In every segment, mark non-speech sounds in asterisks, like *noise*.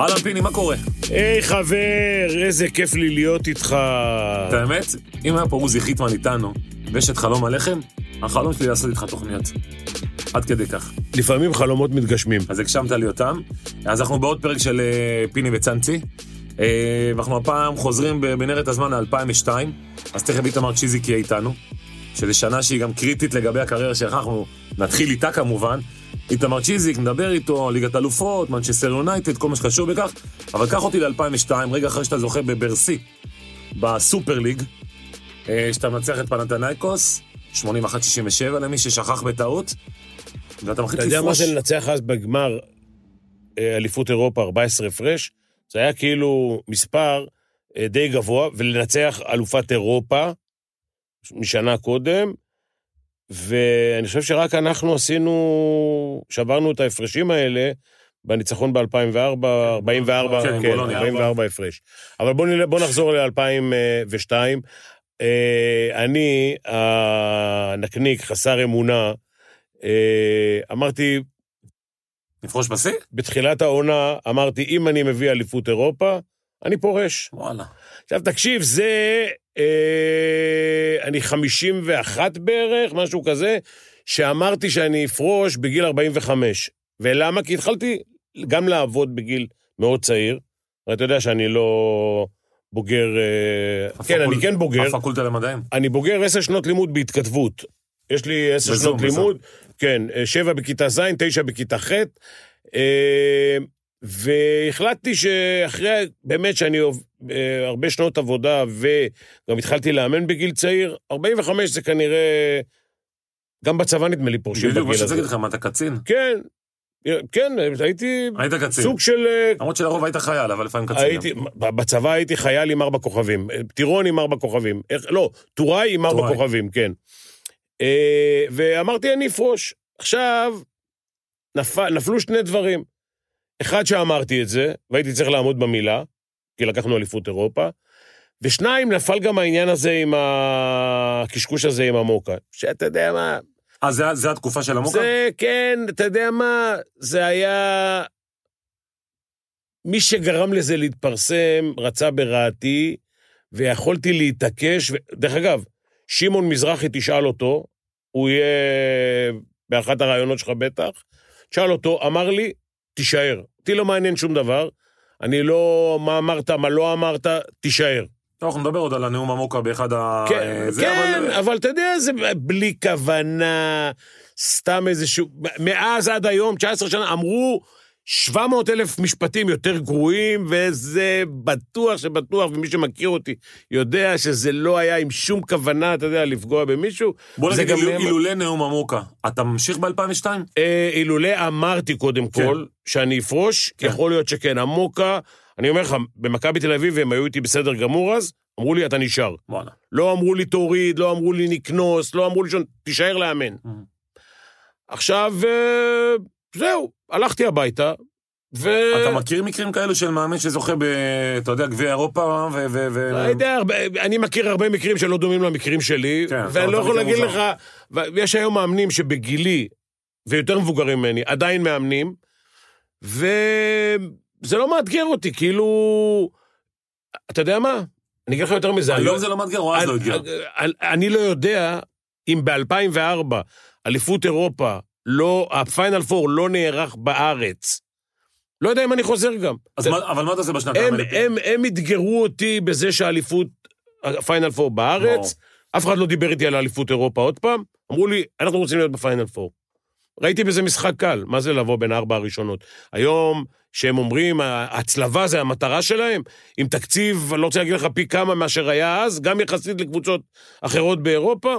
אהלן פיני, מה קורה? היי חבר, איזה כיף לי להיות איתך. את האמת, אם היה פה עוזי חיטמן איתנו, ויש את חלום הלחם, החלום שלי לעשות איתך תוכניות. עד כדי כך. לפעמים חלומות מתגשמים. אז הגשמת לי אותם. אז אנחנו בעוד פרק של אה, פיני וצאנצי. אה, ואנחנו הפעם חוזרים במנהרת הזמן ל-2002, אז תכף איתמר צ'יזיק יהיה איתנו, שזו שנה שהיא גם קריטית לגבי הקריירה שלך, אנחנו נתחיל איתה כמובן. איתמר צ'יזיק, נדבר איתו, ליגת אלופות, מנצ'סטר יונייטד, כל מה שקשור בכך, אבל קח אותי ל-2002, רגע אחרי שאתה זוכה בברסי, בסופר ליג, אה, שאתה מנצח את פנתנייקוס, 81-67 למי ששכח בטעות, ואתה מחליט אתה יודע מה לפרוש. זה לנצח אז בגמר אה, אליפות אירופה 14 הפרש? זה היה כאילו מספר אה, די גבוה, ולנצח אלופת אירופה משנה קודם, ואני חושב שרק אנחנו עשינו, שברנו את ההפרשים האלה בניצחון ב-2004, 44, כן, כן, בולוניה. 44 הפרש. אבל בואו בואו נחזור ל-2002. אני, הנקניק, חסר אמונה, אה, אמרתי, נפרוש בשיא? בתחילת העונה, אמרתי, אם אני מביא אליפות אירופה, אני פורש. וואלה. עכשיו, תקשיב, זה... אה, אני 51 בערך, משהו כזה, שאמרתי שאני אפרוש בגיל 45. ולמה? כי התחלתי גם לעבוד בגיל מאוד צעיר. הרי אתה יודע שאני לא בוגר... אה, כן, אני הפקול- כן בוגר. הפקולטה למדעים. אני בוגר עשר שנות לימוד בהתכתבות. יש לי עשר שנות בזום. לימוד, כן, אה, שבע בכיתה ז', תשע בכיתה ח', אה, והחלטתי שאחרי, באמת שאני הרבה שנות עבודה, וגם התחלתי לאמן בגיל צעיר, 45 זה כנראה, גם בצבא נדמה לי פורשים בדיוק, מה בגיל שרציתי להגיד הזה. לך, מה אתה קצין? כן, כן, הייתי היית קצין. סוג של... אה, למרות שלרוב היית חייל, אבל לפעמים קצין. הייתי. בצבא הייתי חייל עם ארבע כוכבים. טירון עם ארבע כוכבים. איך, לא, טוראי עם ארבע. כוכבים, כן. אה, ואמרתי, אני אפרוש. עכשיו, נפל, נפלו שני דברים. אחד, שאמרתי את זה, והייתי צריך לעמוד במילה, כי לקחנו אליפות אירופה, ושניים, נפל גם העניין הזה עם הקשקוש הזה עם המוקה. שאתה יודע מה, אה, זה- זה התקופה של המוקה? זה, כן, אתה יודע מה, זה היה... מי שגרם לזה להתפרסם רצה ברעתי, ויכולתי להתעקש. ו... דרך אגב, שמעון מזרחי, תשאל אותו, הוא יהיה באחת הראיונות שלך בטח, תשאל אותו, אמר לי, תישאר. אותי לא מעניין שום דבר, אני לא, מה אמרת, מה לא אמרת, תישאר. אנחנו נדבר עוד על הנאום המוקה באחד ה... כן, אה, זה, כן, אבל- אבל אתה יודע, זה בלי כוונה, סתם איזשהו... מאז עד היום, 19 שנה, אמרו 700 אלף משפטים יותר גרועים, וזה בטוח שבטוח, ומי שמכיר אותי יודע שזה לא היה עם שום כוונה, אתה יודע, לפגוע במישהו. בוא נגיד, גם אילו- נאמר- אילולא נאום המוקה, אתה ממשיך ב-2002? אה, אילולא אמרתי קודם כן. כל שאני אפרוש, כן. יכול להיות שכן. עמוקה, אני אומר לך, במכבי תל אביב הם היו איתי בסדר גמור אז, אמרו לי, אתה נשאר. וואלה. לא אמרו לי תוריד, לא אמרו לי נקנוס, לא אמרו לי תישאר לאמן. Mhm. עכשיו, אה, זהו, הלכתי הביתה, ו... אתה מכיר מקרים כאלו של מאמן שזוכה ב... אתה יודע, גביע אירופה ו... ו- ו- לא יודע, הרבה- אני מכיר הרבה מקרים שלא דומים למקרים שלי, כן, ואני לא יכול להגיד לך, מוזר. ויש היום מאמנים שבגילי, ויותר מבוגרים ממני, עדיין מאמנים, וזה לא מאתגר אותי, כאילו... אתה יודע מה? אני אגיד לך יותר מזה. היום היום- זה לא מאתגר, או אז לא אתגר. אני לא יודע אם ב-2004 אליפות אירופה, לא, הפיינל פור לא נערך בארץ. לא יודע אם אני חוזר גם. אז מה- אבל מה אתה עושה בשנתיים הם, האלה? הם, הם אתגרו אותי בזה שהאליפות, הפיינל פור בארץ, ברור. אף אחד לא דיבר איתי על אליפות אירופה עוד פעם, אמרו לי, אנחנו רוצים להיות בפיינל פור. ראיתי בזה משחק קל, מה זה לבוא בין הארבע הראשונות? היום, שהם אומרים, ההצלבה זה המטרה שלהם, עם תקציב, אני לא רוצה להגיד לך פי כמה מאשר היה אז, גם יחסית לקבוצות אחרות באירופה.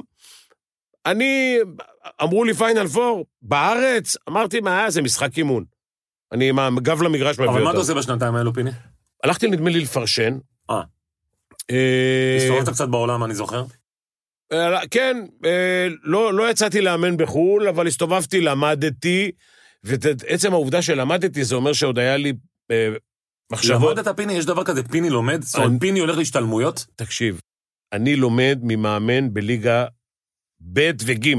אני, אמרו לי פיינל פור, בארץ, אמרתי, מה, זה משחק אימון. אני עם הגב למגרש מביא אותם. אבל מה אתה עושה בשנתיים האלו, פיני? הלכתי, נדמה לי, לפרשן. אה. אה, הסתובבת קצת בעולם, אני זוכר. אה, כן, אה, לא, לא יצאתי לאמן בחו"ל, אבל הסתובבתי, למדתי, ועצם העובדה שלמדתי, זה אומר שעוד היה לי מחשבות. למדת פיני, יש דבר כזה, פיני לומד? זאת אומרת, פיני הולך להשתלמויות? תקשיב, אני לומד ממאמן בליגה ב' וג'.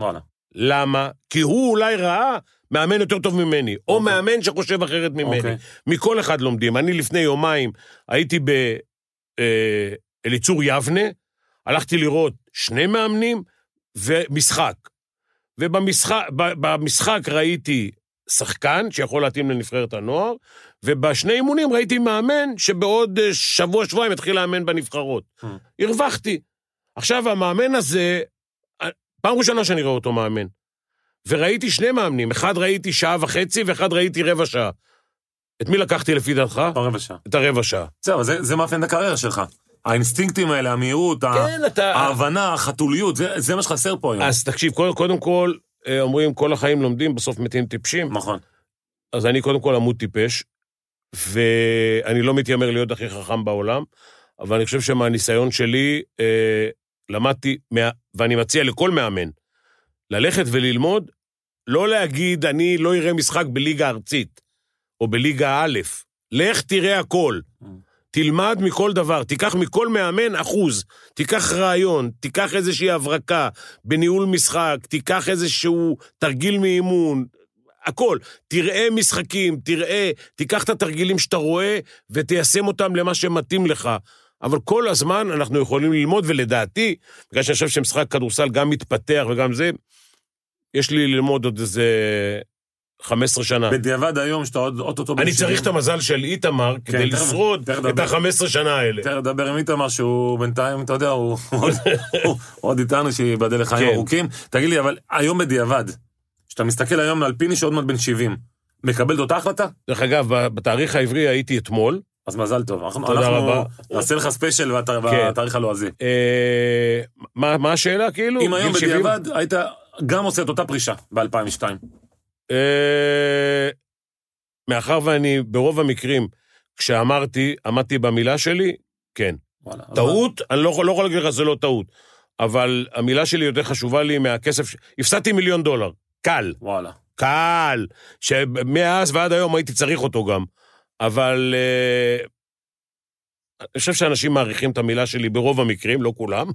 וואלה. למה? כי הוא אולי ראה מאמן יותר טוב ממני, או אוקיי. מאמן שחושב אחרת ממני. אוקיי. מכל אחד לומדים. אני לפני יומיים הייתי באליצור יבנה, הלכתי לראות שני מאמנים ומשחק. ובמשחק במשחק ראיתי שחקן שיכול להתאים לנבחרת הנוער, ובשני אימונים ראיתי מאמן שבעוד אה, שבוע-שבועיים יתחיל לאמן בנבחרות. Hmm. הרווחתי. עכשיו, המאמן הזה, אה, פעם ראשונה שאני רואה אותו מאמן. וראיתי שני מאמנים, אחד ראיתי שעה וחצי ואחד ראיתי רבע שעה. את מי לקחתי לפי דעתך? רבע שעה. את הרבע שעה. זהו, זה, זה מאפיין את הקריירה שלך. האינסטינקטים האלה, המהירות, ה- כן, אתה... ההבנה, החתוליות, זה, זה מה שחסר פה היום. אז תקשיב, קודם, קודם כל, אה, אומרים, כל החיים לומדים, בסוף מתים טיפשים. נכון. אז אני קודם כל עמוד טיפש, ואני לא מתיימר להיות הכי חכם בעולם, אבל אני חושב שמהניסיון שלי, אה, למדתי, מה, ואני מציע לכל מאמן, ללכת וללמוד, לא להגיד, אני לא אראה משחק בליגה ארצית, או בליגה א', לך תראה הכל. תלמד מכל דבר, תיקח מכל מאמן אחוז, תיקח רעיון, תיקח איזושהי הברקה בניהול משחק, תיקח איזשהו תרגיל מאימון, הכל. תראה משחקים, תראה, תיקח את התרגילים שאתה רואה ותיישם אותם למה שמתאים לך. אבל כל הזמן אנחנו יכולים ללמוד, ולדעתי, בגלל שאני חושב שמשחק כדורסל גם מתפתח וגם זה, יש לי ללמוד עוד איזה 15 שנה. בדיעבד היום, שאתה עוד אוטוטו... אני 70, צריך את המזל של איתמר כדי תכף- לשרוד את נדבר. ה-15 שנה האלה. תכף נדבר עם איתמר שהוא בינתיים, אתה יודע, *laughs* הוא עוד איתנו, שייבדל לחיים כן. ארוכים. תגיד לי, אבל היום בדיעבד, כשאתה מסתכל היום על פיני שעוד מעט בן 70, מקבל את אותה החלטה? דרך אגב, בתאריך העברי הייתי אתמול. אז מזל טוב. אנחנו תודה אנחנו רבה. נעשה לך ספיישל בת- כן. בתאריך הלועזי. אה, מה מה השאלה, כאילו? אם היום גיל 70? בדיעבד היית גם עושה את אותה פרישה ב-2002. אה, מאחר ואני, ברוב המקרים, כשאמרתי, עמדתי במילה שלי, כן. וואלה. טעות, אני לא לא יכול להגיד לך שזה לא טעות. אבל המילה שלי יותר חשובה לי מהכסף, ש- הפסדתי מיליון דולר. קל. וואלה. קל, שמאז ועד היום הייתי צריך אותו גם. אבל אה, אני חושב שאנשים מעריכים את המילה שלי ברוב המקרים, לא כולם,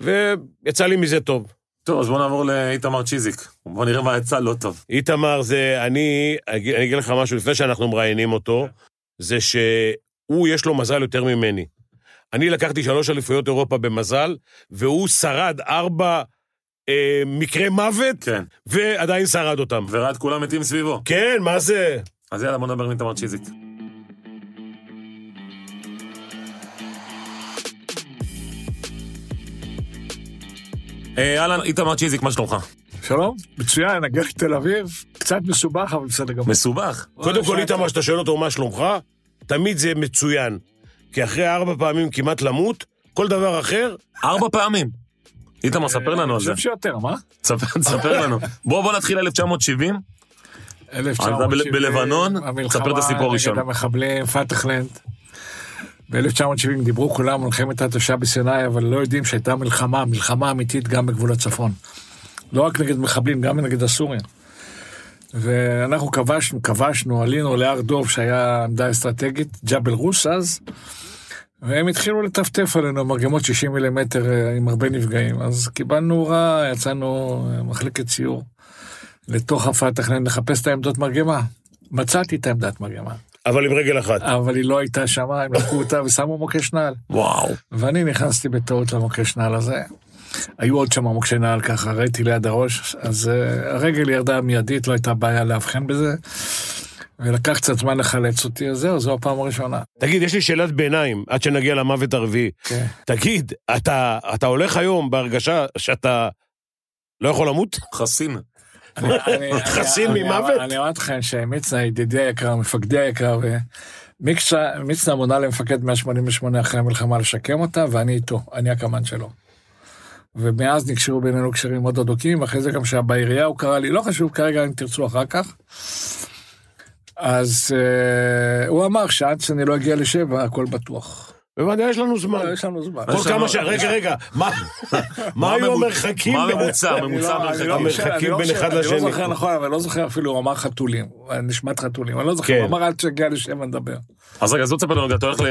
ויצא לי מזה טוב. טוב, אז בוא נעבור לאיתמר צ'יזיק. בוא נראה מה יצא לא טוב. איתמר זה, אני, אני אגיד לך משהו לפני שאנחנו מראיינים אותו, זה שהוא, יש לו מזל יותר ממני. אני לקחתי שלוש אליפויות אירופה במזל, והוא שרד ארבע אה, מקרי מוות, כן. ועדיין שרד אותם. את כולם מתים סביבו. כן, מה זה? אז יאללה, בוא נדבר עם איתמר צ'יזיק. אה, אהלן, איתמר צ'יזיק, מה שלומך? שלום, מצוין, נגיע לתל אביב, קצת מסובך, אבל בסדר גמור. מסובך. קודם כל, איתמר, שאתה שואל אותו מה שלומך, תמיד זה מצוין. כי אחרי ארבע פעמים כמעט למות, כל דבר אחר, ארבע פעמים. איתמר, ספר לנו על אני זה. חושב שיותר, מה? ספר ספר לנו. בוא, בוא נתחיל 1970. 1970, בלבנון, ספר את הסיפור הראשון. המלחמה נגד המחבלים, פתחלנד. ב-1970 דיברו כולם על מלחמת התשה בסיני, אבל לא יודעים שהייתה מלחמה, מלחמה אמיתית גם בגבול הצפון. לא רק נגד מחבלים, גם נגד הסורים. ואנחנו כבשנו, כבשנו, עלינו להר דוב שהיה עמדה אסטרטגית, ג'בל רוס אז, והם התחילו לטפטף עלינו מרגמות 60 מילימטר אה, עם הרבה נפגעים. אז קיבלנו הוראה, יצאנו אה, מחלקת סיור לתוך הפתח לחפש את העמדות מרגמה. מצאתי את העמדת מרגמה, אבל עם רגל אחת. אבל היא לא הייתה שם, הם לקחו אותה ושמו מוקש נעל. וואו. ואני נכנסתי בטעות למוקש נעל הזה. היו עוד שם מוקשי נעל ככה, ראיתי ליד הראש, אז uh, הרגל ירדה מיידית, לא הייתה בעיה לאבחן בזה. ולקח קצת זמן לחלץ אותי, אז זהו, זו הפעם הראשונה. תגיד, יש לי שאלת ביניים, עד שנגיע למוות הרביעי. כן. תגיד, אתה, אתה הולך היום בהרגשה שאתה לא יכול למות? חסין. *laughs* חסין ממוות? אני אמרתי לכם שמצנע, ידידי היקר, מפקדי היקר, ומצנע מונה למפקד 188 אחרי המלחמה לשקם אותה, ואני איתו, אני הקמ"ן שלו. ומאז נקשרו בינינו קשרים מאוד הדוקים, ואחרי זה גם שהיה בעירייה הוא קרא לי, לא חשוב כרגע אם תרצו אחר כך. אז uh, הוא אמר שעד שאני לא אגיע לשבע, הכל בטוח. בוודאי, יש לנו זמן. יש לנו זמן. כל כמה ש... רגע, רגע, מה *laughs* מה היו המרחקים? מה הממוצע? אני *laughs* הממוצע לא- אני לא המרחקים. אני לא בין אחד אני לשני. לא זוכר נכון, אבל לא זוכר אפילו, הוא אמר חתולים. נשמת חתולים, אני לא זוכר, כן. הוא אמר עד שיגיע לשבע נדבר. אז רגע, אז בוא תספר לנו, אתה הולך ל-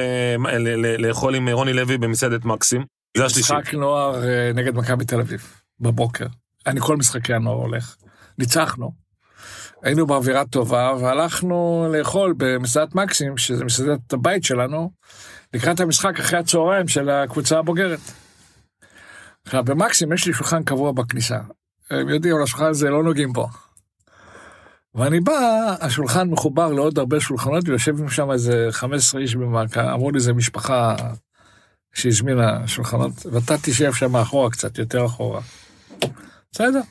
ל- ל- לאכול עם רוני לוי במסעדת מקסים. זה השלישי. משחק נוער אה, נגד מכבי תל אביב, בבוקר. אני כל משחקי הנוער הולך. ניצחנו. היינו באווירה טובה, והלכנו לאכול במסעדת מקסים, שזה מסעדת הבית שלנו, לקראת המשחק אחרי הצהריים של הקבוצה הבוגרת. עכשיו, במקסים יש לי שולחן קבוע בכניסה. הם יודעים, על השולחן הזה לא נוגעים בו. ואני בא, השולחן מחובר לעוד הרבה שולחנות, ויושבים שם איזה 15 איש במעקה, אמרו לי, זה משפחה שהזמינה שולחנות, ואתה תשב שם מאחורה קצת, יותר אחורה. בסדר.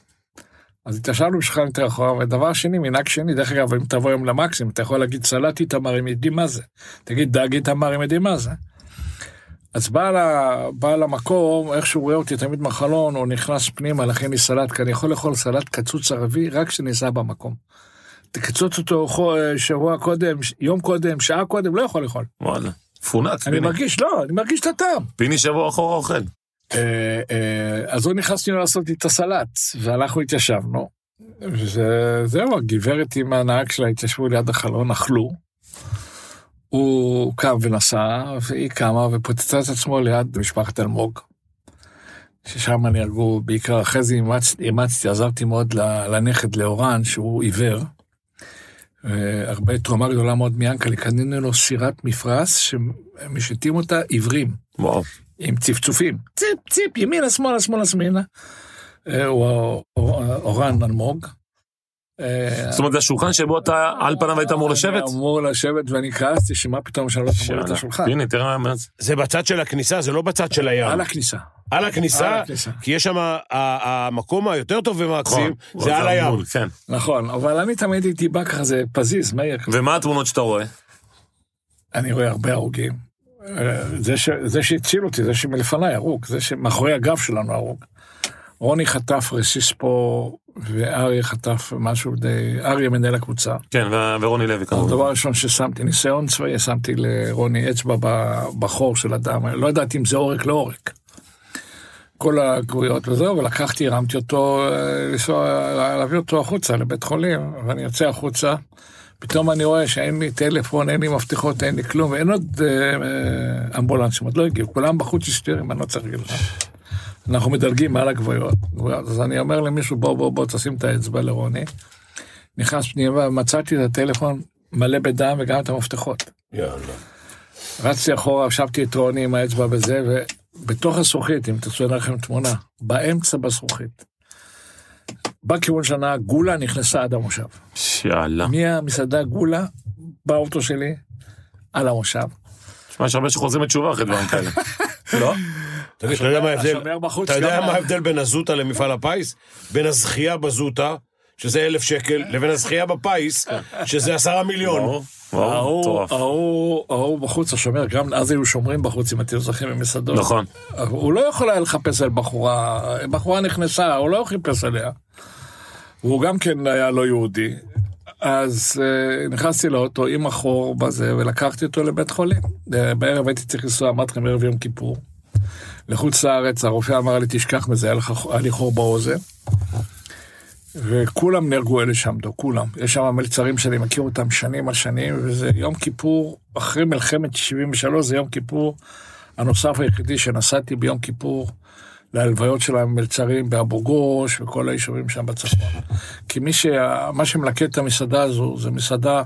אז התיישבנו בשולחן יותר אחורה, ודבר שני, מנהג שני, דרך אגב, אם תבוא היום למקסים, אתה יכול להגיד סלט איתמר, הם יודעים מה זה. תגיד דג איתמר, הם יודעים מה זה. אז בעל, ה- בעל המקום, איך שהוא רואה אותי תמיד מהחלון, הוא נכנס פנימה להכין לי סלט, כי אני יכול לאכול סלט קצוץ ערבי רק כשניסע במקום. תקצוץ אותו שבוע קודם, יום קודם, שעה קודם, לא יכול לאכול. וואלה. פונק, אני פיני. מרגיש, לא, אני מרגיש את הטעם. פיני שבוע אחורה אוכל. אה, אה, אז הוא נכנס לי לעשות לי את הסלט, ואנחנו התיישבנו. וזהו, הגברת עם הנהג שלה התיישבו ליד החלון, אכלו. הוא קם ונסע, והיא קמה ופוצצה את עצמו ליד משפחת אלמוג. ששם נהרגו בעיקר, אחרי זה אימצתי, אימצתי עזרתי מאוד לנכד לאורן, שהוא עיוור. הרבה תרומה גדולה מאוד מיאנקל'ה, קנינו לו סירת מפרש שמשיתים אותה עיוורים. וואו. עם צפצופים. ציפ, ציפ, ימינה, שמאלה, שמאלה, שמאלה. אה, הוא אור- אור- אורן אלמוג. אה, זאת אומרת, זה השולחן שבו אתה על פניו היית אמור לשבת? אני אמור לשבת, ואני כעסתי שמה פתאום שאני לא אמור את. השולחן. פיני, תראה מה זה. זה בצד של הכניסה, זה לא בצד של הים. על הכניסה. על הכניסה. כי יש שם, המקום היותר טוב ומקסים, נכון. זה על הים. כן. נכון, אבל אני תמיד הייתי בא ככה, זה פזיז, מאיר. ומה התמונות שאתה רואה? אני רואה הרבה הרוגים. זה ש- זה שהציל אותי, זה שמלפניי הרוג, זה שמאחורי הגב שלנו הרוג. רוני חטף רסיס פה, ואריה חטף משהו די... אריה מנהל הקבוצה. כן, ורוני לוי כמובן. הדבר הראשון ששמתי, ניסיון צבאי, שמתי לרוני אצבע בחור של הדם, לא ידעתי אם זה עורק לא עורק. כל הגבויות וזהו, ולקחתי, הרמתי אותו, אה, לנסוע, להביא אותו החוצה לבית חולים, ואני יוצא החוצה, פתאום אני רואה שאין לי טלפון, אין לי מפתחות, אין לי כלום, ואין עוד אה, אה, אמבולנסים, עוד לא הגיעו, כולם בחוץ היסטריים, אני לא צריך להגיד לך. אנחנו מדלגים מעל הגבויות, גבויות. אז אני אומר למישהו, בוא, בוא, בוא, תשים את האצבע לרוני. נכנס פנימה, ומצאתי את הטלפון מלא בדם וגם את המפתחות. יאללה. רצתי אחורה, ישבתי את רוני עם האצבע בזה, ובתוך הזכוכית, אם תרצו להראה לכם תמונה, באמצע בזכוכית, בכיוון של הנהג, גולה נכנסה עד המושב. יאללה. מהמסעדה גולה, באוטו שלי, על המושב. תשמע, יש הרבה שחוזרים בתשובה אחרי דברים כאלה. *laughs* לא? תגיד, אתה יודע מה ההבדל? השומר בחוץ אתה יודע גם- מה ההבדל בין הזוטה למפעל הפיס? בין הזכייה בזוטה, שזה אלף שקל, לבין הזכייה בפיס, שזה עשרה מיליון. ההוא, בחוץ, השומר, גם אז היו שומרים בחוץ, אם אתם זוכרים, במסעדות. נכון. הוא לא יכול היה לחפש על בחורה, בחורה נכנסה, הוא לא חיפש עליה. והוא גם כן היה לא יהודי. אז uh, נכנסתי לאוטו עם החור בזה, ולקחתי אותו לבית חולים. Uh, בערב הייתי צריך לנסוע, אמרתי לכם, בערב יום כיפור. לחוץ לארץ, הרופא אמר לי, תשכח מזה, היה לך- היה לי חור באוזן. וכולם נהרגו אלה שעמדו, כולם. יש שם מלצרים שאני מכיר אותם שנים על שנים, וזה יום כיפור, אחרי מלחמת 73, זה יום כיפור הנוסף היחידי שנסעתי ביום כיפור להלוויות של המלצרים באבו גוש וכל היישובים שם בצפון. כי מי ש... מה שמלקט את המסעדה הזו, זה מסעדה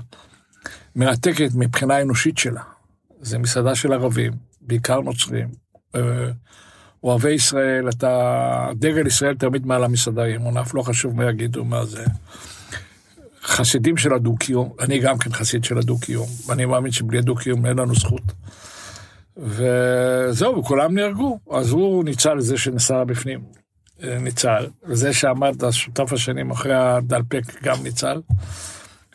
מרתקת מבחינה אנושית שלה. זה מסעדה של ערבים, בעיקר נוצרים. אה, אוהבי ישראל, אתה... דגל ישראל תמיד מעל המסעדה היא מונף, לא חשוב מה יגידו, מה זה. חסידים של הדו-קיום, אני גם כן חסיד של הדו-קיום, ואני מאמין שבלי הדו-קיום אין לנו זכות. וזהו, וכולם נהרגו. אז הוא ניצל זה שנסע בפנים, אה, ניצל. וזה שעמד, השותף השני מאחורי הדלפק גם ניצל.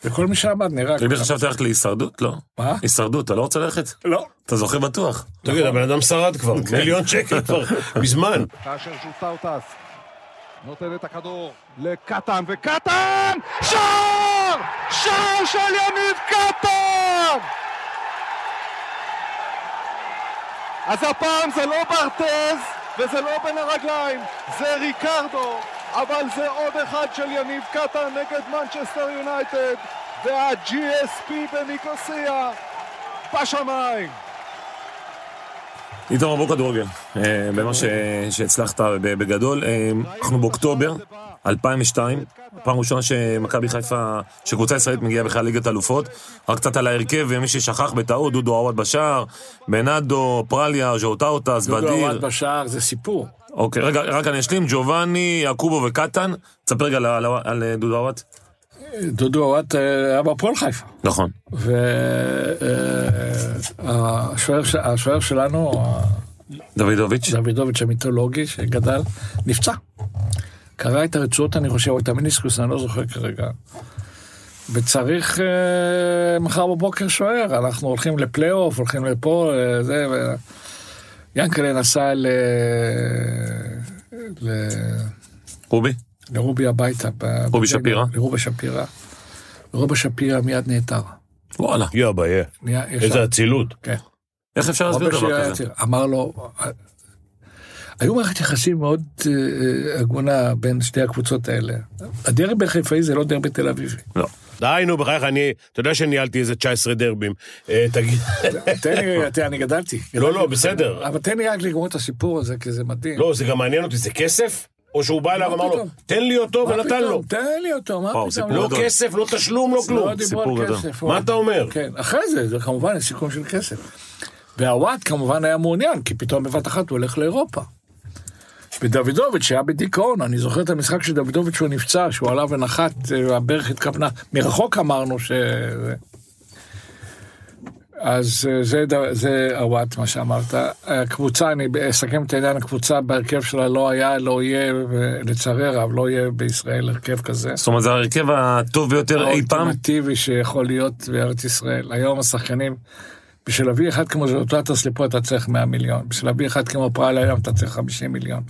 וכל מי שעמד נהרג. תגיד לי, חשבת ללכת להישרדות? לא. מה? הישרדות, אתה לא רוצה ללכת? לא. אתה זוכה בטוח. תגיד, הבן אדם שרד כבר, מיליון שקל כבר, מזמן. כאשר שוסטאו טס. נותן את הכדור לקטן, וקטן! שער! שער של יניב קטן! אז הפעם זה לא ברטז וזה לא בין הרגליים, זה ריקרדו, אבל זה עוד אחד של יניב קטן נגד מנצ'סטר יונייטד, וה-GSP בניקוסיה בשמיים. איתמר בוא כדורגל, אה, במה שהצלחת בגדול. אה, אנחנו באוקטובר 2002, פעם ראשונה שמכבי חיפה, שקבוצה ישראלית מגיעה בכלל ליגת אלופות. רק קצת על ההרכב, ומי ששכח בטעות, דודו עווד בשער, בנאדו, פרליה, ז'אוטאוטס, דודו בדיר. עמד בשער, זה סיפור. אוקיי, רגע, רק אני אשלים, ג'ובאני, יעקובו וקטן. תספר רגע על אה, דודו עווד. דודו עמד אה, היה בהפועל חיפה. נכון. והשוער שלנו, דוידוביץ'. דוידוביץ' המיתולוגי, שגדל, נפצע. קרע את הרצועות, אני חושב, או את המיניסקוס, אני לא זוכר כרגע. וצריך אה, מחר בבוקר שוער, אנחנו הולכים לפלייאוף, הולכים לפה, אה, זה, ו... ינקלה נסע ל... ל... רובי? לרובי הביתה. רובי שפירא? לרובי שפירא. רובי שפירא מיד נעתר. וואלה. יא ישר. איזה אצילות. כן. איך אפשר להסביר דבר כזה? אמר לו, היו מערכת יחסים מאוד אה, הגונה בין שתי הקבוצות האלה. הדרבי חיפאי זה לא דרבי תל אביבי. לא. די, נו, בחייך, אני, אתה יודע שניהלתי איזה 19 דרבים. אה, תגיד, *laughs* תן לי, תראה, אני גדלתי. לא, לא, בסדר. אבל תן לי רק לגמור את הסיפור הזה, כי זה מדהים. לא, זה גם מעניין אותי, זה כסף? או שהוא בא אליו ואמר לו? תן לי אותו ונתן? לו. תן לי אותו, מה פתאום? לא. כסף, לא תשלום, לא כלום. לא דיברו סיפור על גדול. כסף. מה אתה אומר? כן, אחרי זה, זה כמובן סיכום של כסף. והוואט כמובן היה מעוניין, כי פתאום בבת אחת הוא הולך לאירופה. ודוידוביץ' היה בדיכאון, אני זוכר את המשחק של דוידוביץ' שהוא נפצע, שהוא עלה ונחת, אה, הברך התכוונה, מרחוק אמרנו ש... אז אה, זה, זה הוואט, מה שאמרת. הקבוצה, אני אסכם את העניין, הקבוצה בהרכב שלה לא היה, לא יהיה, ולצערי הרב, לא יהיה בישראל הרכב כזה. זאת אומרת, זה ההרכב הטוב ביותר אי פעם? האולטימטיבי שיכול להיות בארץ ישראל. היום השחקנים, בשביל להביא אחד כמו ז'וטטוס לפה אתה צריך 100 מיליון, בשביל להביא אחד כמו פרל היום אתה צריך 50 מיליון.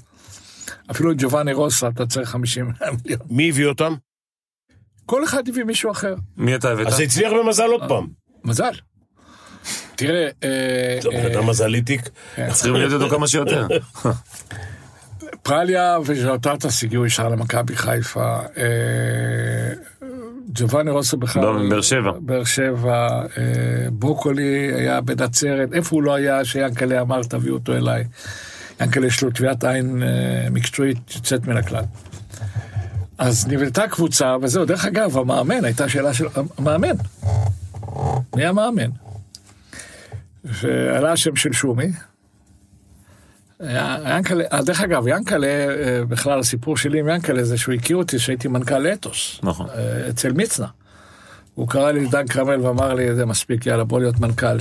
אפילו את ג'ובאני רוסה אתה צריך 50 מיליון. מי הביא אותם? כל אחד הביא מישהו אחר. מי אתה הבאת? אז זה הצליח במזל עוד פעם. מזל. תראה, אה, טוב, אה, אתה מזליטיק. צריכים להיות אותו כמה שיותר. *laughs* פרליה וז'וטטוס הגיעו ישר למכבי חיפה. אה, ג'ובאני רוסו בכלל... לא, מבאר שבע. באר שבע, אה, ברוקולי היה בנצרת, איפה הוא לא היה שיאנקלה אמר תביאו אותו אליי. יאנקלה יש לו טביעת עין אה, מקצועית יוצאת מן הכלל. אז נבנתה קבוצה, וזהו, דרך אגב, המאמן, הייתה שאלה של המאמן. מי המאמן? ועלה השם של שומי. ינקלה, אה, דרך אגב, ינקלה, אה, בכלל הסיפור שלי עם ינקלה זה שהוא הכיר אותי כשהייתי מנכ"ל אתוס. נכון. אה, אצל מצנע. הוא קרא לי דן כרמל ואמר לי, זה מספיק, יאללה, בוא להיות מנכ"ל.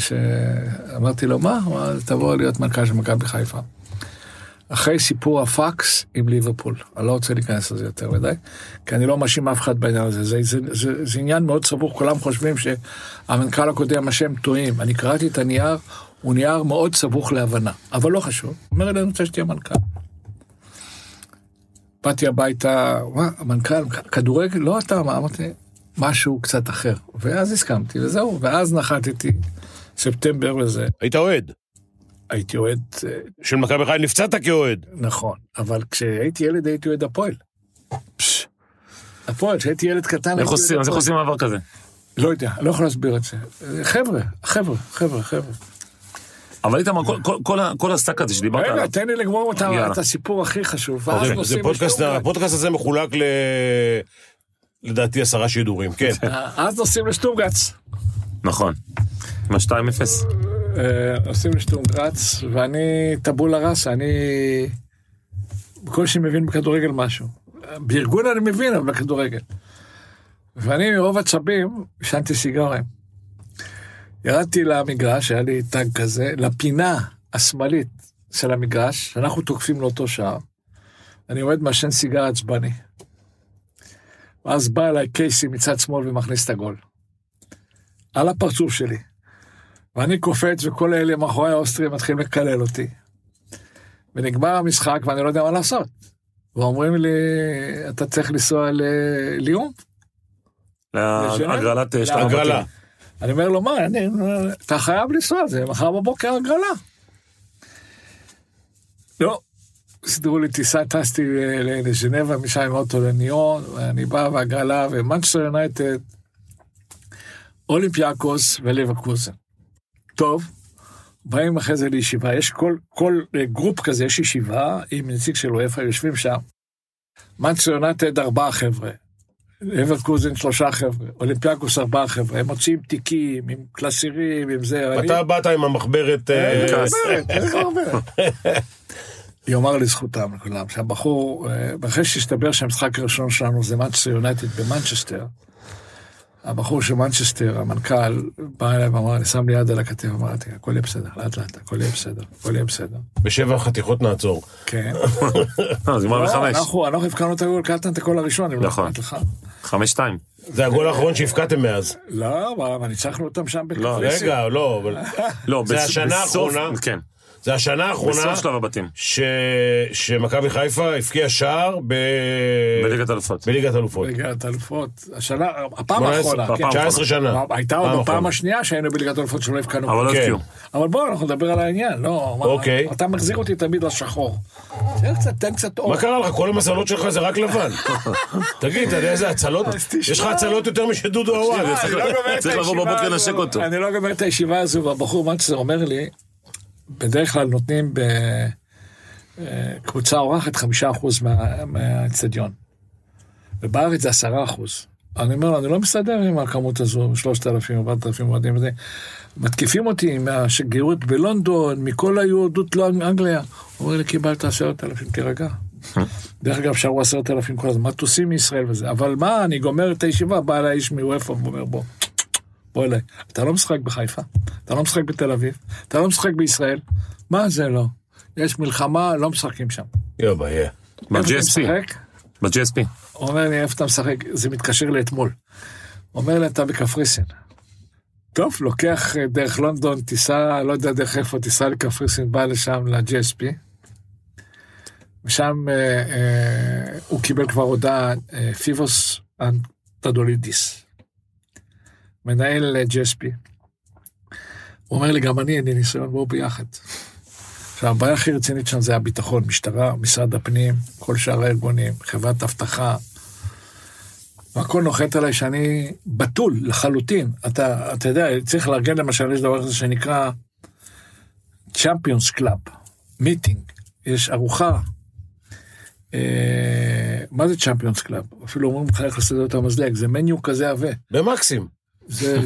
אמרתי לו, מה? תבוא להיות מנכ"ל של מכבי חיפה. אחרי סיפור הפקס עם ליברפול, אני לא רוצה להיכנס לזה יותר מדי, כי אני לא מאשים אף אחד בעניין הזה, זה, זה, זה, זה עניין מאוד סבוך, כולם חושבים שהמנכ"ל הקודם אשם טועים. אני קראתי את הנייר, הוא נייר מאוד סבוך להבנה, אבל לא חשוב. הוא אומר לי, אני רוצה שתהיה מנכ"ל. באתי הביתה, מה, המנכ"ל, כדורגל? לא אתה, מה אמרתי? משהו קצת אחר. ואז הסכמתי, וזהו, ואז נחתתי, ספטמבר וזה. היית אוהד. הייתי אוהד, אה, של מכבי חיפה נפצעת כאוהד. נכון, אבל כשהייתי ילד הייתי אוהד הפועל. הפועל, כשהייתי ילד קטן איך עושים, אז איך. עושים מעבר כזה? לא יודע, לא יכול להסביר את זה. חבר'ה, חבר'ה, חבר'ה, חבר'ה. אבל איתמר, כל- כל- כל ה- כל הסטאק הזה שדיברת רגע, עליו, תן לי לגמור את הסיפור הכי חשוב. לשטוטגרט. הפודקאסט הזה מחולק ל... לדעתי עשרה שידורים, כן. אז נוסעים לשטורגץ. נכון. עם ה-2-0. אה, נוסעים לשטורגרץ, ואני טבולה ראסה, אני בקושי מבין בכדורגל משהו. בארגון אני מבין, אבל בכדורגל. ואני מרוב עצבים עישנתי סיגרים. ירדתי למגרש, היה לי טאג כזה, לפינה השמאלית של המגרש, שאנחנו תוקפים לאותו שער. אני עומד מעשן סיגר עצבני. ואז בא אליי קייסי מצד שמאל ומכניס את הגול. על הפרצוף שלי. ואני קופץ וכל אלה מאחורי האוסטרים מתחילים לקלל אותי. ונגמר המשחק ואני לא יודע מה לעשות. ואומרים לי, אתה צריך לנסוע לליום? להגרלת שטר הגרלה. הבתים. אני אומר לו, מה, אני, אתה חייב לנסוע, זה מחר בבוקר הגרלה. לא, סידרו לי טיסה, טסתי לז'נבה, משם עם אוטו לניון, ואני בא בהגרלה, ומנצ'סטר יונייטד, אולימפיאקוס וליברקוזן. טוב, באים אחרי זה לישיבה, יש כל, כל אה, group כזה, יש ישיבה עם נציג של אופ"א, יושבים שם. מנצ'סטר יונייטד ארבעה חבר'ה, לברקוזן שלושה חבר'ה, אולימפיאקוס ארבעה חבר'ה, הם מוציאים תיקים עם קלסירים, עם זה. אתה באת עם המחברת... אה, אה? יאמר לזכותם לכולם, שהבחור, אחרי שהסתבר שהמשחק הראשון שלנו זה מנצ'סטר יונייטד במנצ'סטר, הבחור של מנצ'סטר, המנכ"ל, בא אליי ואמר, אני שם לי יד על הכתף, אמרתי, הכל יהיה בסדר, לאט לאט, הכל יהיה בסדר, הכל יהיה בסדר. בשבע חתיכות נעצור. כן. *laughs* לא, זה גמר לא, בחמש. אנחנו אנחנו הבקענו את הגול, קלטת את הגול הראשון, אם לא נכון. אכפת לך. חמש שתיים. זה הגול האחרון שהבקעתם מאז. לא, מה, מה, ניצחנו אותם שם לא, בקפריסין. רגע, לא, אבל... לא, זה השנה בסוף- האחרונה. כן, זה השנה האחרונה בסוף שלב הבתים. ש... שמכבי חיפה הבקיעה שער ב... בליגת אלופות. בליגת אלופות. ליגת אלופות. השנה, הפעם 18, האחרונה, כן. הפעם 19 שנה. הייתה עוד אחרונה. השנייה שהיינו בליגת אלופות שלא הבקענו. אבל לא כן. הבקיעו. אבל בוא, אנחנו נדבר על העניין, לא, אוקיי. אתה מחזיר אותי תמיד לשחור. תן קצת, תן קצת אור. מה קרה לך? כל המזלות שלך זה רק לבן. *laughs* תגיד, אתה יודע איזה הצלות? יש לך הצלות יותר משדודו עוואד. לא צריך לבוא בבוקר. לנשק אותו. אני לא גומר את הישיבה הזו, והבחור מנצ'סטר אומר לי, בדרך כלל נותנים בקבוצה אורחת חמישה אחוז מה- מהאצטדיון. ובארץ זה עשרה אחוז. אני אומר לו, אני לא מסתדר עם הכמות הזו, שלושת אלפים, ארבעת אלפים אוהדים וזה. מתקיפים אותי מהשגרירות בלונדון, מכל היהודות לא אנגליה. הוא אומר לי, קיבלת עשרת אלפים, תירגע. *laughs* דרך אגב, שרו עשרת אלפים כל הזמן, מטוסים מישראל וזה. אבל מה, אני גומר את הישיבה, בא אליי איש מוופא ואומר, בוא, בוא אליי. אתה לא משחק בחיפה, אתה לא משחק בתל אביב, אתה לא משחק בישראל. מה זה לא? יש מלחמה, לא משחקים שם. איפה אתה ב-GSP. משחק? ב-GSP. הוא אומר לי, איפה אתה משחק? זה מתקשר לאתמול. אומר לי, אתה בקפריסין. טוב, לוקח אה, דרך לונדון, טיסה, לא יודע דרך איפה, טיסה לקפריסין, בא לשם, ל-GSP. ושם אה, אה, הוא קיבל כבר הודעה, אה, פיבוס אנטדולידיס, מנהל אה, GSP. הוא אומר לי, גם אני, אין לי ניסיון, בואו ביחד. עכשיו, הבעיה הכי רצינית שם זה הביטחון, משטרה, משרד הפנים, כל שאר הארגונים, חברת אבטחה. והכל נוחת עליי שאני בתול לחלוטין. אתה, אתה יודע, צריך לארגן למשל, יש דבר כזה שנקרא Champions Club, meeting, יש ארוחה. אה, מה זה Champions Club? אפילו אומרים לך איך לסדר את המזלג, זה manual כזה עבה. במקסים. זה,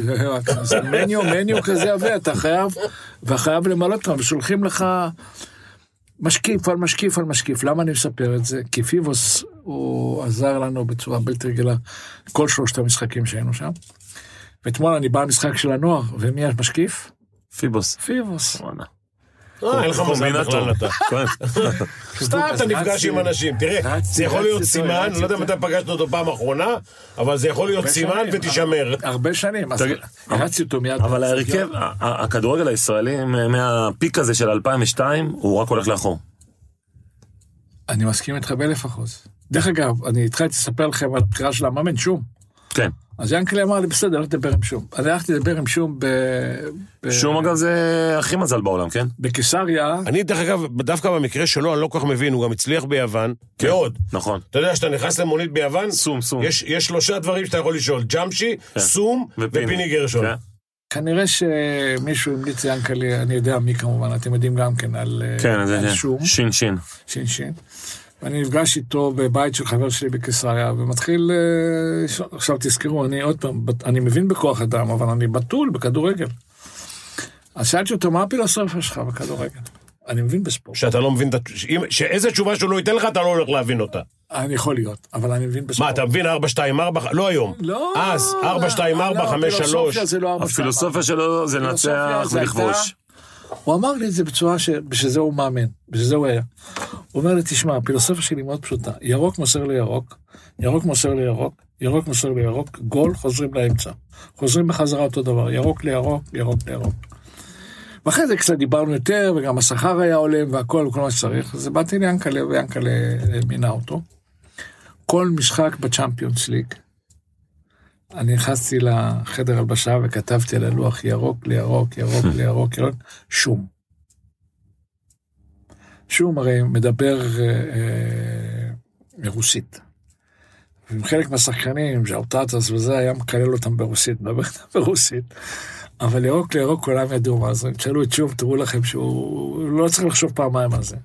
manual, manual כזה עבה, אתה חייב, וחייב למלא אותם, ושולחים לך משקיף על משקיף על משקיף. למה אני מספר את זה? כי פיבוס, הוא עזר לנו בצורה בלתי רגילה, כל שלושת המשחקים שהיינו שם. ואתמול אני בא למשחק של הנוער, ומי המשקיף? פיבוס. פיבוס. וואלה. אה, אין לך מזל בכלל אתה. *laughs* כן. סתם אתה *laughs* נפגש עם אנשים. תראה, זה יכול להיות סימן, לא יודע מתי פגשת אותו פעם אחרונה, אבל זה יכול להיות סימן. ותישמר. הרבה שנים, אז הרצתי אותו מיד. אבל ההרכב, ה- הכדורגל הישראלי מהפיק הזה של 2002, הוא רק הולך לאחור. אני מסכים איתך באלף אחוז. דרך אגב, אני התחלתי לספר לכם על הבחירה של המאמן, שום. כן. אז ינקלה אמר לי, בסדר, לך תדבר עם שום. אני הלכתי לדבר עם שום ב... ב- שום אגב זה הכי מזל בעולם, כן? בקיסריה, אני, דרך אגב, דווקא במקרה שלו, אני לא כל כך מבין, הוא גם הצליח ביוון, מאוד. נכון. אתה יודע, כשאתה נכנס למונית ביוון, סום, סום. יש, יש שלושה דברים שאתה יכול לשאול, ג'אמשי, סום ופיני גרשון. כן. כנראה שמישהו המליץ ליענקלה, אני יודע מי כמובן, אתם יודעים גם כן על, אה, כן, על זה שום, שין שין. שין שין. ואני נפגש איתו בבית של חבר שלי בקיסריה, ומתחיל, אה, עכשיו תזכרו, אני עוד פעם, אני מבין בכוח אדם, אבל אני בתול בכדורגל. אז שאלתי אותו, מה הפילוסופיה שלך בכדורגל? אני מבין בספורט. שאתה לא מבין, שאיזה תשובה שהוא לא ייתן לך, אתה לא הולך להבין אותה. אני יכול להיות, אבל אני מבין בספורט. מה, אתה מבין 4, 2, 4, לא היום. לא, אז, 4, 2, 4, לא, 5, 3. הפילוסופיה זה לא 4, הפילוסופיה שלו זה לנצח ולכבוש. הוא אמר לי את זה בצורה שבשביל זה הוא מאמן, בשביל זה הוא היה. הוא אומר לי, תשמע, הפילוסופיה שלי מאוד פשוטה, ירוק מוסר לירוק, ירוק מוסר לירוק, ירוק מוסר לירוק, גול, חוזרים לאמצע. חוזרים בחזרה אותו דבר, ירוק לירוק, ירוק לירוק. ואחרי זה קצת דיברנו יותר, וגם השכר היה הולם והכל, וכל מה שצריך, אז באתי ליענקלה, ויענקלה אה, מינה אותו. כל משחק בצ'אמפיונס ליג, אני נכנסתי לחדר הלבשה וכתבתי על הלוח ירוק לירוק, ירוק לירוק, ירוק, שום. שום הרי מדבר אה, אה, רוסית. ועם חלק מהשחקנים, ז'אוטטס וזה, היה מקלל אותם ברוסית, מדבר איתם ברוסית. אבל ירוק לירוק כולם ידעו מה זה. תשאלו את שום, תראו לכם שהוא לא צריך לחשוב פעמיים על זה.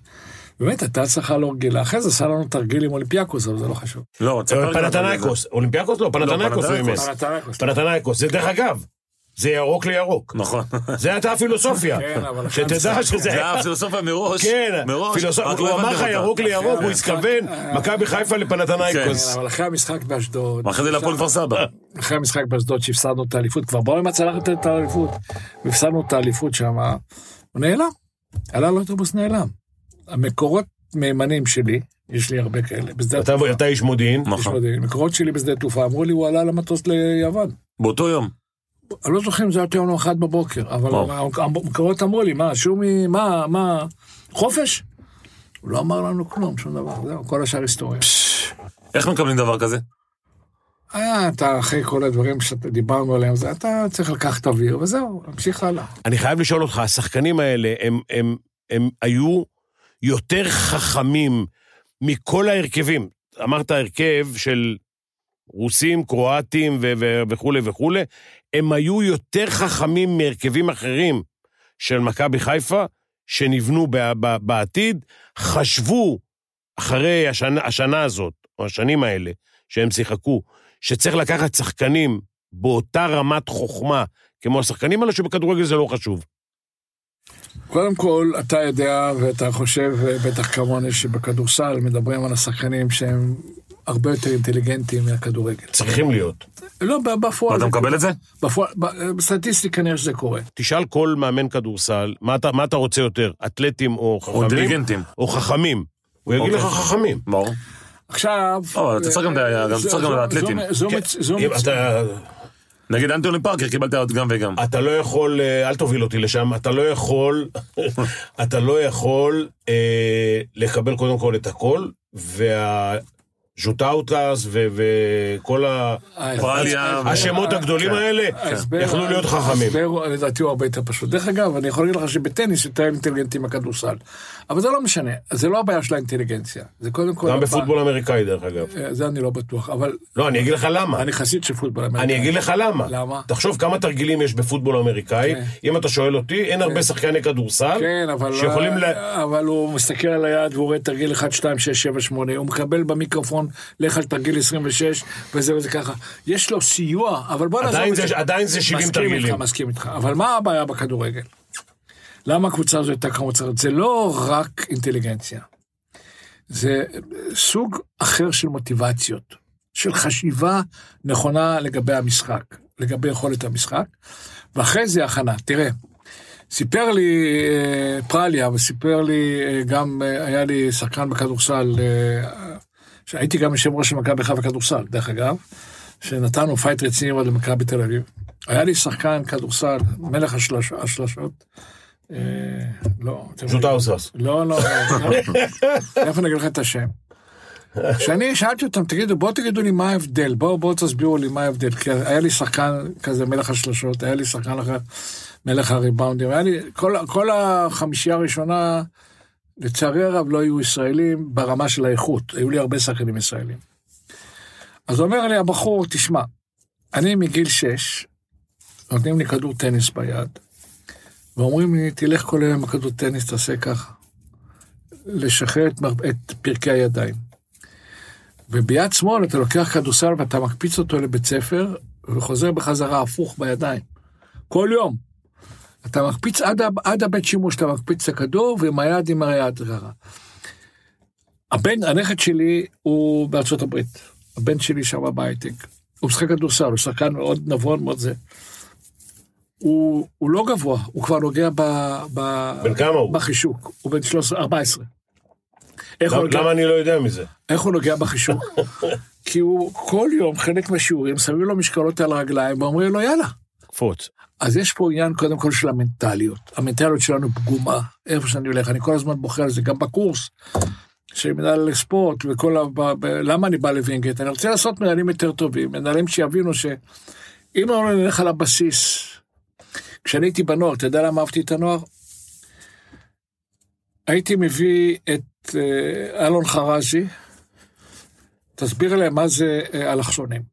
באמת, הייתה הצלחה לא רגילה. אחרי זה עשה לנו תרגיל עם אולימפיאקוס, אבל זה לא חשוב. לא, זה. פנתנייקוס, אולימפיאקוס לא, פנתנייקוס הוא אימץ. פנתנייקוס. פנתנייקוס, זה דרך אגב, זה ירוק לירוק. נכון. זה הייתה הפילוסופיה. כן, אבל אחרי שתדע שזה... זה היה פילוסופיה מראש. כן, מראש. לא הוא אמר לך. ירוק לירוק, כן, הוא התכוון, מכבי חיפה לפנתנייקוס. כן, אבל אחרי המשחק באשדוד, ואחרי זה להפועל כפר סבא. אחרי המשחק באשדוד שהפסדנו את האליפות, כבר באו עם הצלחת את האליפות, והפסדנו את האליפות שם, הוא נעלם, עלה לאוטובוס נעלם. המקורות מהימנים שלי, יש לי הרבה כאלה, בשדה אתה התעופה, אתה איש מודיעין, יש נכון. מודיעין, מקורות שלי בשדה התעופה, אמרו לי, הוא עלה למטוס ליוון. באותו יום. אני לא זוכר אם זה היה יום אחד בבוקר, אבל. המקורות אמרו לי, מה, שומי, מה, מה, חופש? הוא לא אמר לנו כלום, שום דבר, זהו, כל השאר היסטוריה. איך מקבלים דבר כזה? היה, אתה, אחרי כל הדברים שדיברנו עליהם, זה, אתה צריך לקחת אוויר, וזהו, להמשיך הלאה. אני חייב לשאול אותך, השחקנים האלה, הם, הם, הם היו יותר חכמים מכל ההרכבים. אמרת הרכב של רוסים, קרואטים ו- ו- וכולי וכולי, הם היו יותר חכמים מהרכבים אחרים של מכבי חיפה, שנבנו ב- ב- בעתיד, חשבו אחרי השנה, השנה הזאת, או השנים האלה, שהם שיחקו, שצריך לקחת שחקנים באותה רמת חוכמה כמו השחקנים האלה, שבכדורגל זה לא חשוב. קודם כל, אתה יודע, ואתה חושב, בטח כמוני, שבכדורסל מדברים על השחקנים שהם הרבה יותר אינטליגנטים מהכדורגל. צריכים להיות. לא, בפועל... ואתה זה מקבל את זה? בפועל, בסטטיסטיקה כנראה שזה קורה. תשאל כל מאמן כדורסל, מה אתה, מה אתה רוצה יותר, אתלטים או או חכמים? אינטליגנטים. או חכמים. הוא יגיד לך אוקיי. חכמים. ברור. עכשיו... לא, אתה צריך גם את האתלטים. זו- מצ- נגיד אנטוני פארקר, קיבלת עוד גם וגם. אתה לא יכול, אה, אל תוביל אותי לשם, אתה לא יכול, *laughs* אתה לא יכול אה, לקבל קודם כל את הכל, והז'וטאוטס ו- וכל ה- פרליה. השמות הגדולים האלה ההסבר- יכלו להיות חכמים. ההסבר לדעתי הוא הרבה יותר פשוט. דרך אגב, אני יכול להגיד לך שבטניס יותר אינטליגנטים מהכדורסל. אבל זה לא משנה, זה לא הבעיה של האינטליגנציה. זה קודם כל... גם בפוטבול אמריקאי, דרך אגב. אה, זה אני לא בטוח, אבל לא, אני אגיד לך למה. אני חסיד של פוטבול אמריקאי. אני אגיד לך למה. למה? תחשוב כמה תרגילים יש בפוטבול אמריקאי. כן. אם אתה שואל אותי, אין הרבה שחקני כדורסל כן, אבל, שיכולים ל... אבל הוא מסתכל על היד והוא רואה תרגיל 1, 2, 6, 7, 8, הוא מקבל במיקרופון, לך על תרגיל 26, וזה וזה ככה. יש לו סיוע, אבל בוא נעזוב עדיין את זה- עדיין זה 70 מסכים תרגילים. איתך, מסכים איתך. אבל מה הבעיה בכדורגל? למה הקבוצה הזו הייתה כמו מוצרת? זה לא רק אינטליגנציה. זה סוג אחר של מוטיבציות, של חשיבה נכונה לגבי המשחק, לגבי יכולת המשחק, ואחרי זה הכנה. תראה, סיפר לי אה, פרליה, וסיפר לי אה, גם, אה, היה לי שחקן בכדורסל, שהייתי גם יושב ראש של מכבי חיפה בכדורסל, דרך אגב, שנתנו פייט רציני מאוד למכבי תל אביב. היה לי שחקן כדורסל, מלך השלש, השלשות, אה, לא, ז'וטאוסס. לא, לא, לא, איפה אני אגיד לך את השם? כשאני שאלתי אותם, תגידו, בואו תגידו לי מה ההבדל, בואו בואו תסבירו לי מה ההבדל, כי היה לי שחקן כזה מלך השלשות, היה לי שחקן אחר מלך הריבאונדים, היה לי, כל, כל החמישייה הראשונה, לצערי הרב לא היו ישראלים ברמה של האיכות, היו לי הרבה שחקנים ישראלים. אז אומר לי הבחור, תשמע, אני מגיל שש, נותנים לי כדור טניס ביד, ואומרים לי, תלך כל היום עם הכדור טניס, תעשה ככה. לשחרר את, את פרקי הידיים. וביד שמאל אתה לוקח כדורסל ואתה מקפיץ אותו לבית ספר, וחוזר בחזרה הפוך בידיים. כל יום. אתה מקפיץ עד, עד הבית שימוש, אתה מקפיץ את הכדור, ועם היד עם היד ככה. הבן, הנכד שלי הוא בארצות הברית. הבן שלי שם בהייטק. הוא משחק כדורסל, הוא שחקן מאוד נבון, מאוד זה. הוא, הוא לא גבוה, הוא כבר נוגע ב, ב, בן כמה הוא? בחישוק. הוא בן 13, 14. איך למה נוגע- למה אני לא יודע מזה? איך הוא נוגע בחישוק? *laughs* כי הוא כל יום, חלק מהשיעורים, שמים לו משקלות על הרגליים ואומרים לו, יאללה. קפוץ. אז יש פה עניין קודם כל של המנטליות. המנטליות שלנו פגומה, איפה שאני הולך. אני כל הזמן בוחר על זה, גם בקורס של מנהל לספורט וכל ה... למה אני בא לווינגייט? אני רוצה לעשות מנהלים יותר טובים, מנהלים שיבינו שאם לא נלך על הבסיס, כשאני הייתי בנוער, אתה יודע למה אהבתי את הנוער? הייתי מביא את אה, אלון חרזי, תסביר להם מה זה אה, אלכסונים.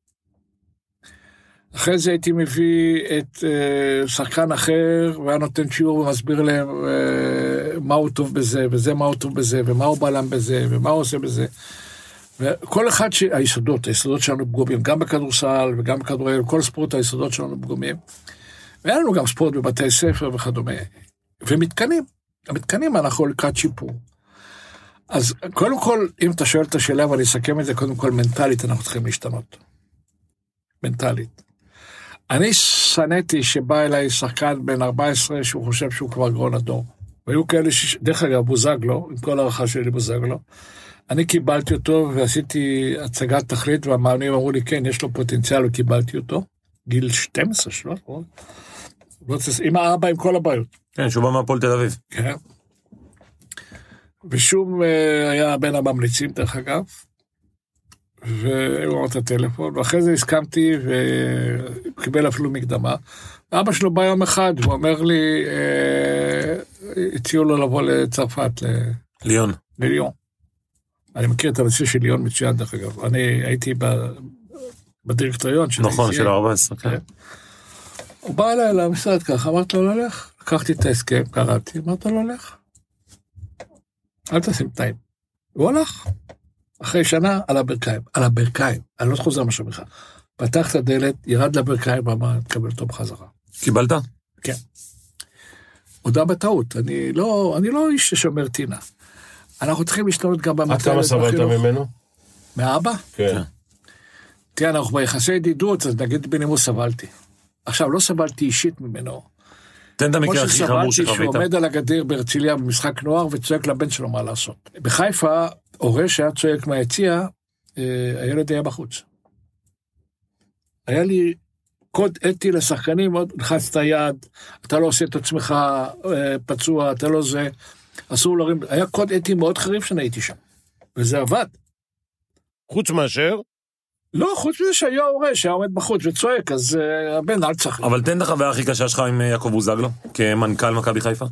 אחרי זה הייתי מביא את אה, שחקן אחר, והיה נותן שיעור ומסביר להם אה, מה הוא טוב בזה, וזה מה הוא טוב בזה, ומה הוא בלם בזה, ומה הוא עושה בזה. וכל אחד, ש... היסודות, היסודות שלנו פגומים, גם בכדורסל וגם בכדורגל, כל ספורט היסודות שלנו פגומים. והיה לנו גם ספורט בבתי ספר וכדומה. ומתקנים, המתקנים אנחנו לקראת שיפור. אז קודם כל, אם אתה שואל את השאלה, ואני אסכם את זה, קודם כל מנטלית אנחנו צריכים להשתנות. מנטלית. אני שנאתי שבא אליי שחקן בן 14 שהוא חושב שהוא כבר גרון הדור. והיו כאלה ש... דרך אגב, בוזגלו, עם כל הערכה שלי לבוזגלו, אני קיבלתי אותו ועשיתי הצגת תכלית, והמאמנים אמרו לי, כן, יש לו פוטנציאל, וקיבלתי אותו. גיל 12, 13, לא עם האבא, עם כל הבעיות. כן, שהוא בא מהפועל תל אביב. כן. ושום אה, היה בין הממליצים, דרך אגב. והוא אמר את הטלפון, ואחרי זה הסכמתי וקיבל אפילו מקדמה. אבא שלו בא יום אחד, הוא אומר לי, אה, הציעו לו לבוא לצרפת, ל- ליון. לליון. אני מכיר את הנושא של ליון מצוין, דרך אגב. אני הייתי בדירקטוריון של נכון. של ה-14, כן. כן. הוא בא אליי למשרד ככה, אמרתי לו, ללך. לקחתי את ההסכם, קראתי, אמרתי לו, לך. אל תשים תנאים. הוא הלך. אחרי שנה, על הברכיים. על הברכיים. אני לא חוזר משהו בכלל. פתח את הדלת, ירד לברכיים ואמר, תקבל אותו בחזרה. קיבלת? הודה בטעות, אני לא, אני לא איש ששומר טינה. אנחנו צריכים להשתנות גם עד במטרת כמה סבלת ממנו? מאבא? כן. תראה, אנחנו ביחסי ידידות, אז נגיד בנימוס סבלתי. עכשיו, לא סבלתי אישית ממנו. תן את המקרה הכי חמור שחווית. עומד על הגדר בהרצליה במשחק נוער וצועק לבן שלו מה לעשות. בחיפה, הורה שהיה צועק מהיציע, אה, הילד היה בחוץ. היה לי קוד אתי לשחקנים, עוד לחץ את היד, אתה לא עושה את עצמך אה, פצוע, אתה לא זה, אסור להרים, היה קוד אתי מאוד חריף שאני הייתי שם. וזה עבד. חוץ מאשר, לא, חוץ מזה שהיה הורה שהיה עומד בחוץ וצועק, אז אה, הבן אל תשחק. אבל תן את החוויה הכי קשה שלך עם אה, יעקב בוזגלו, כמנכ"ל מכבי חיפה.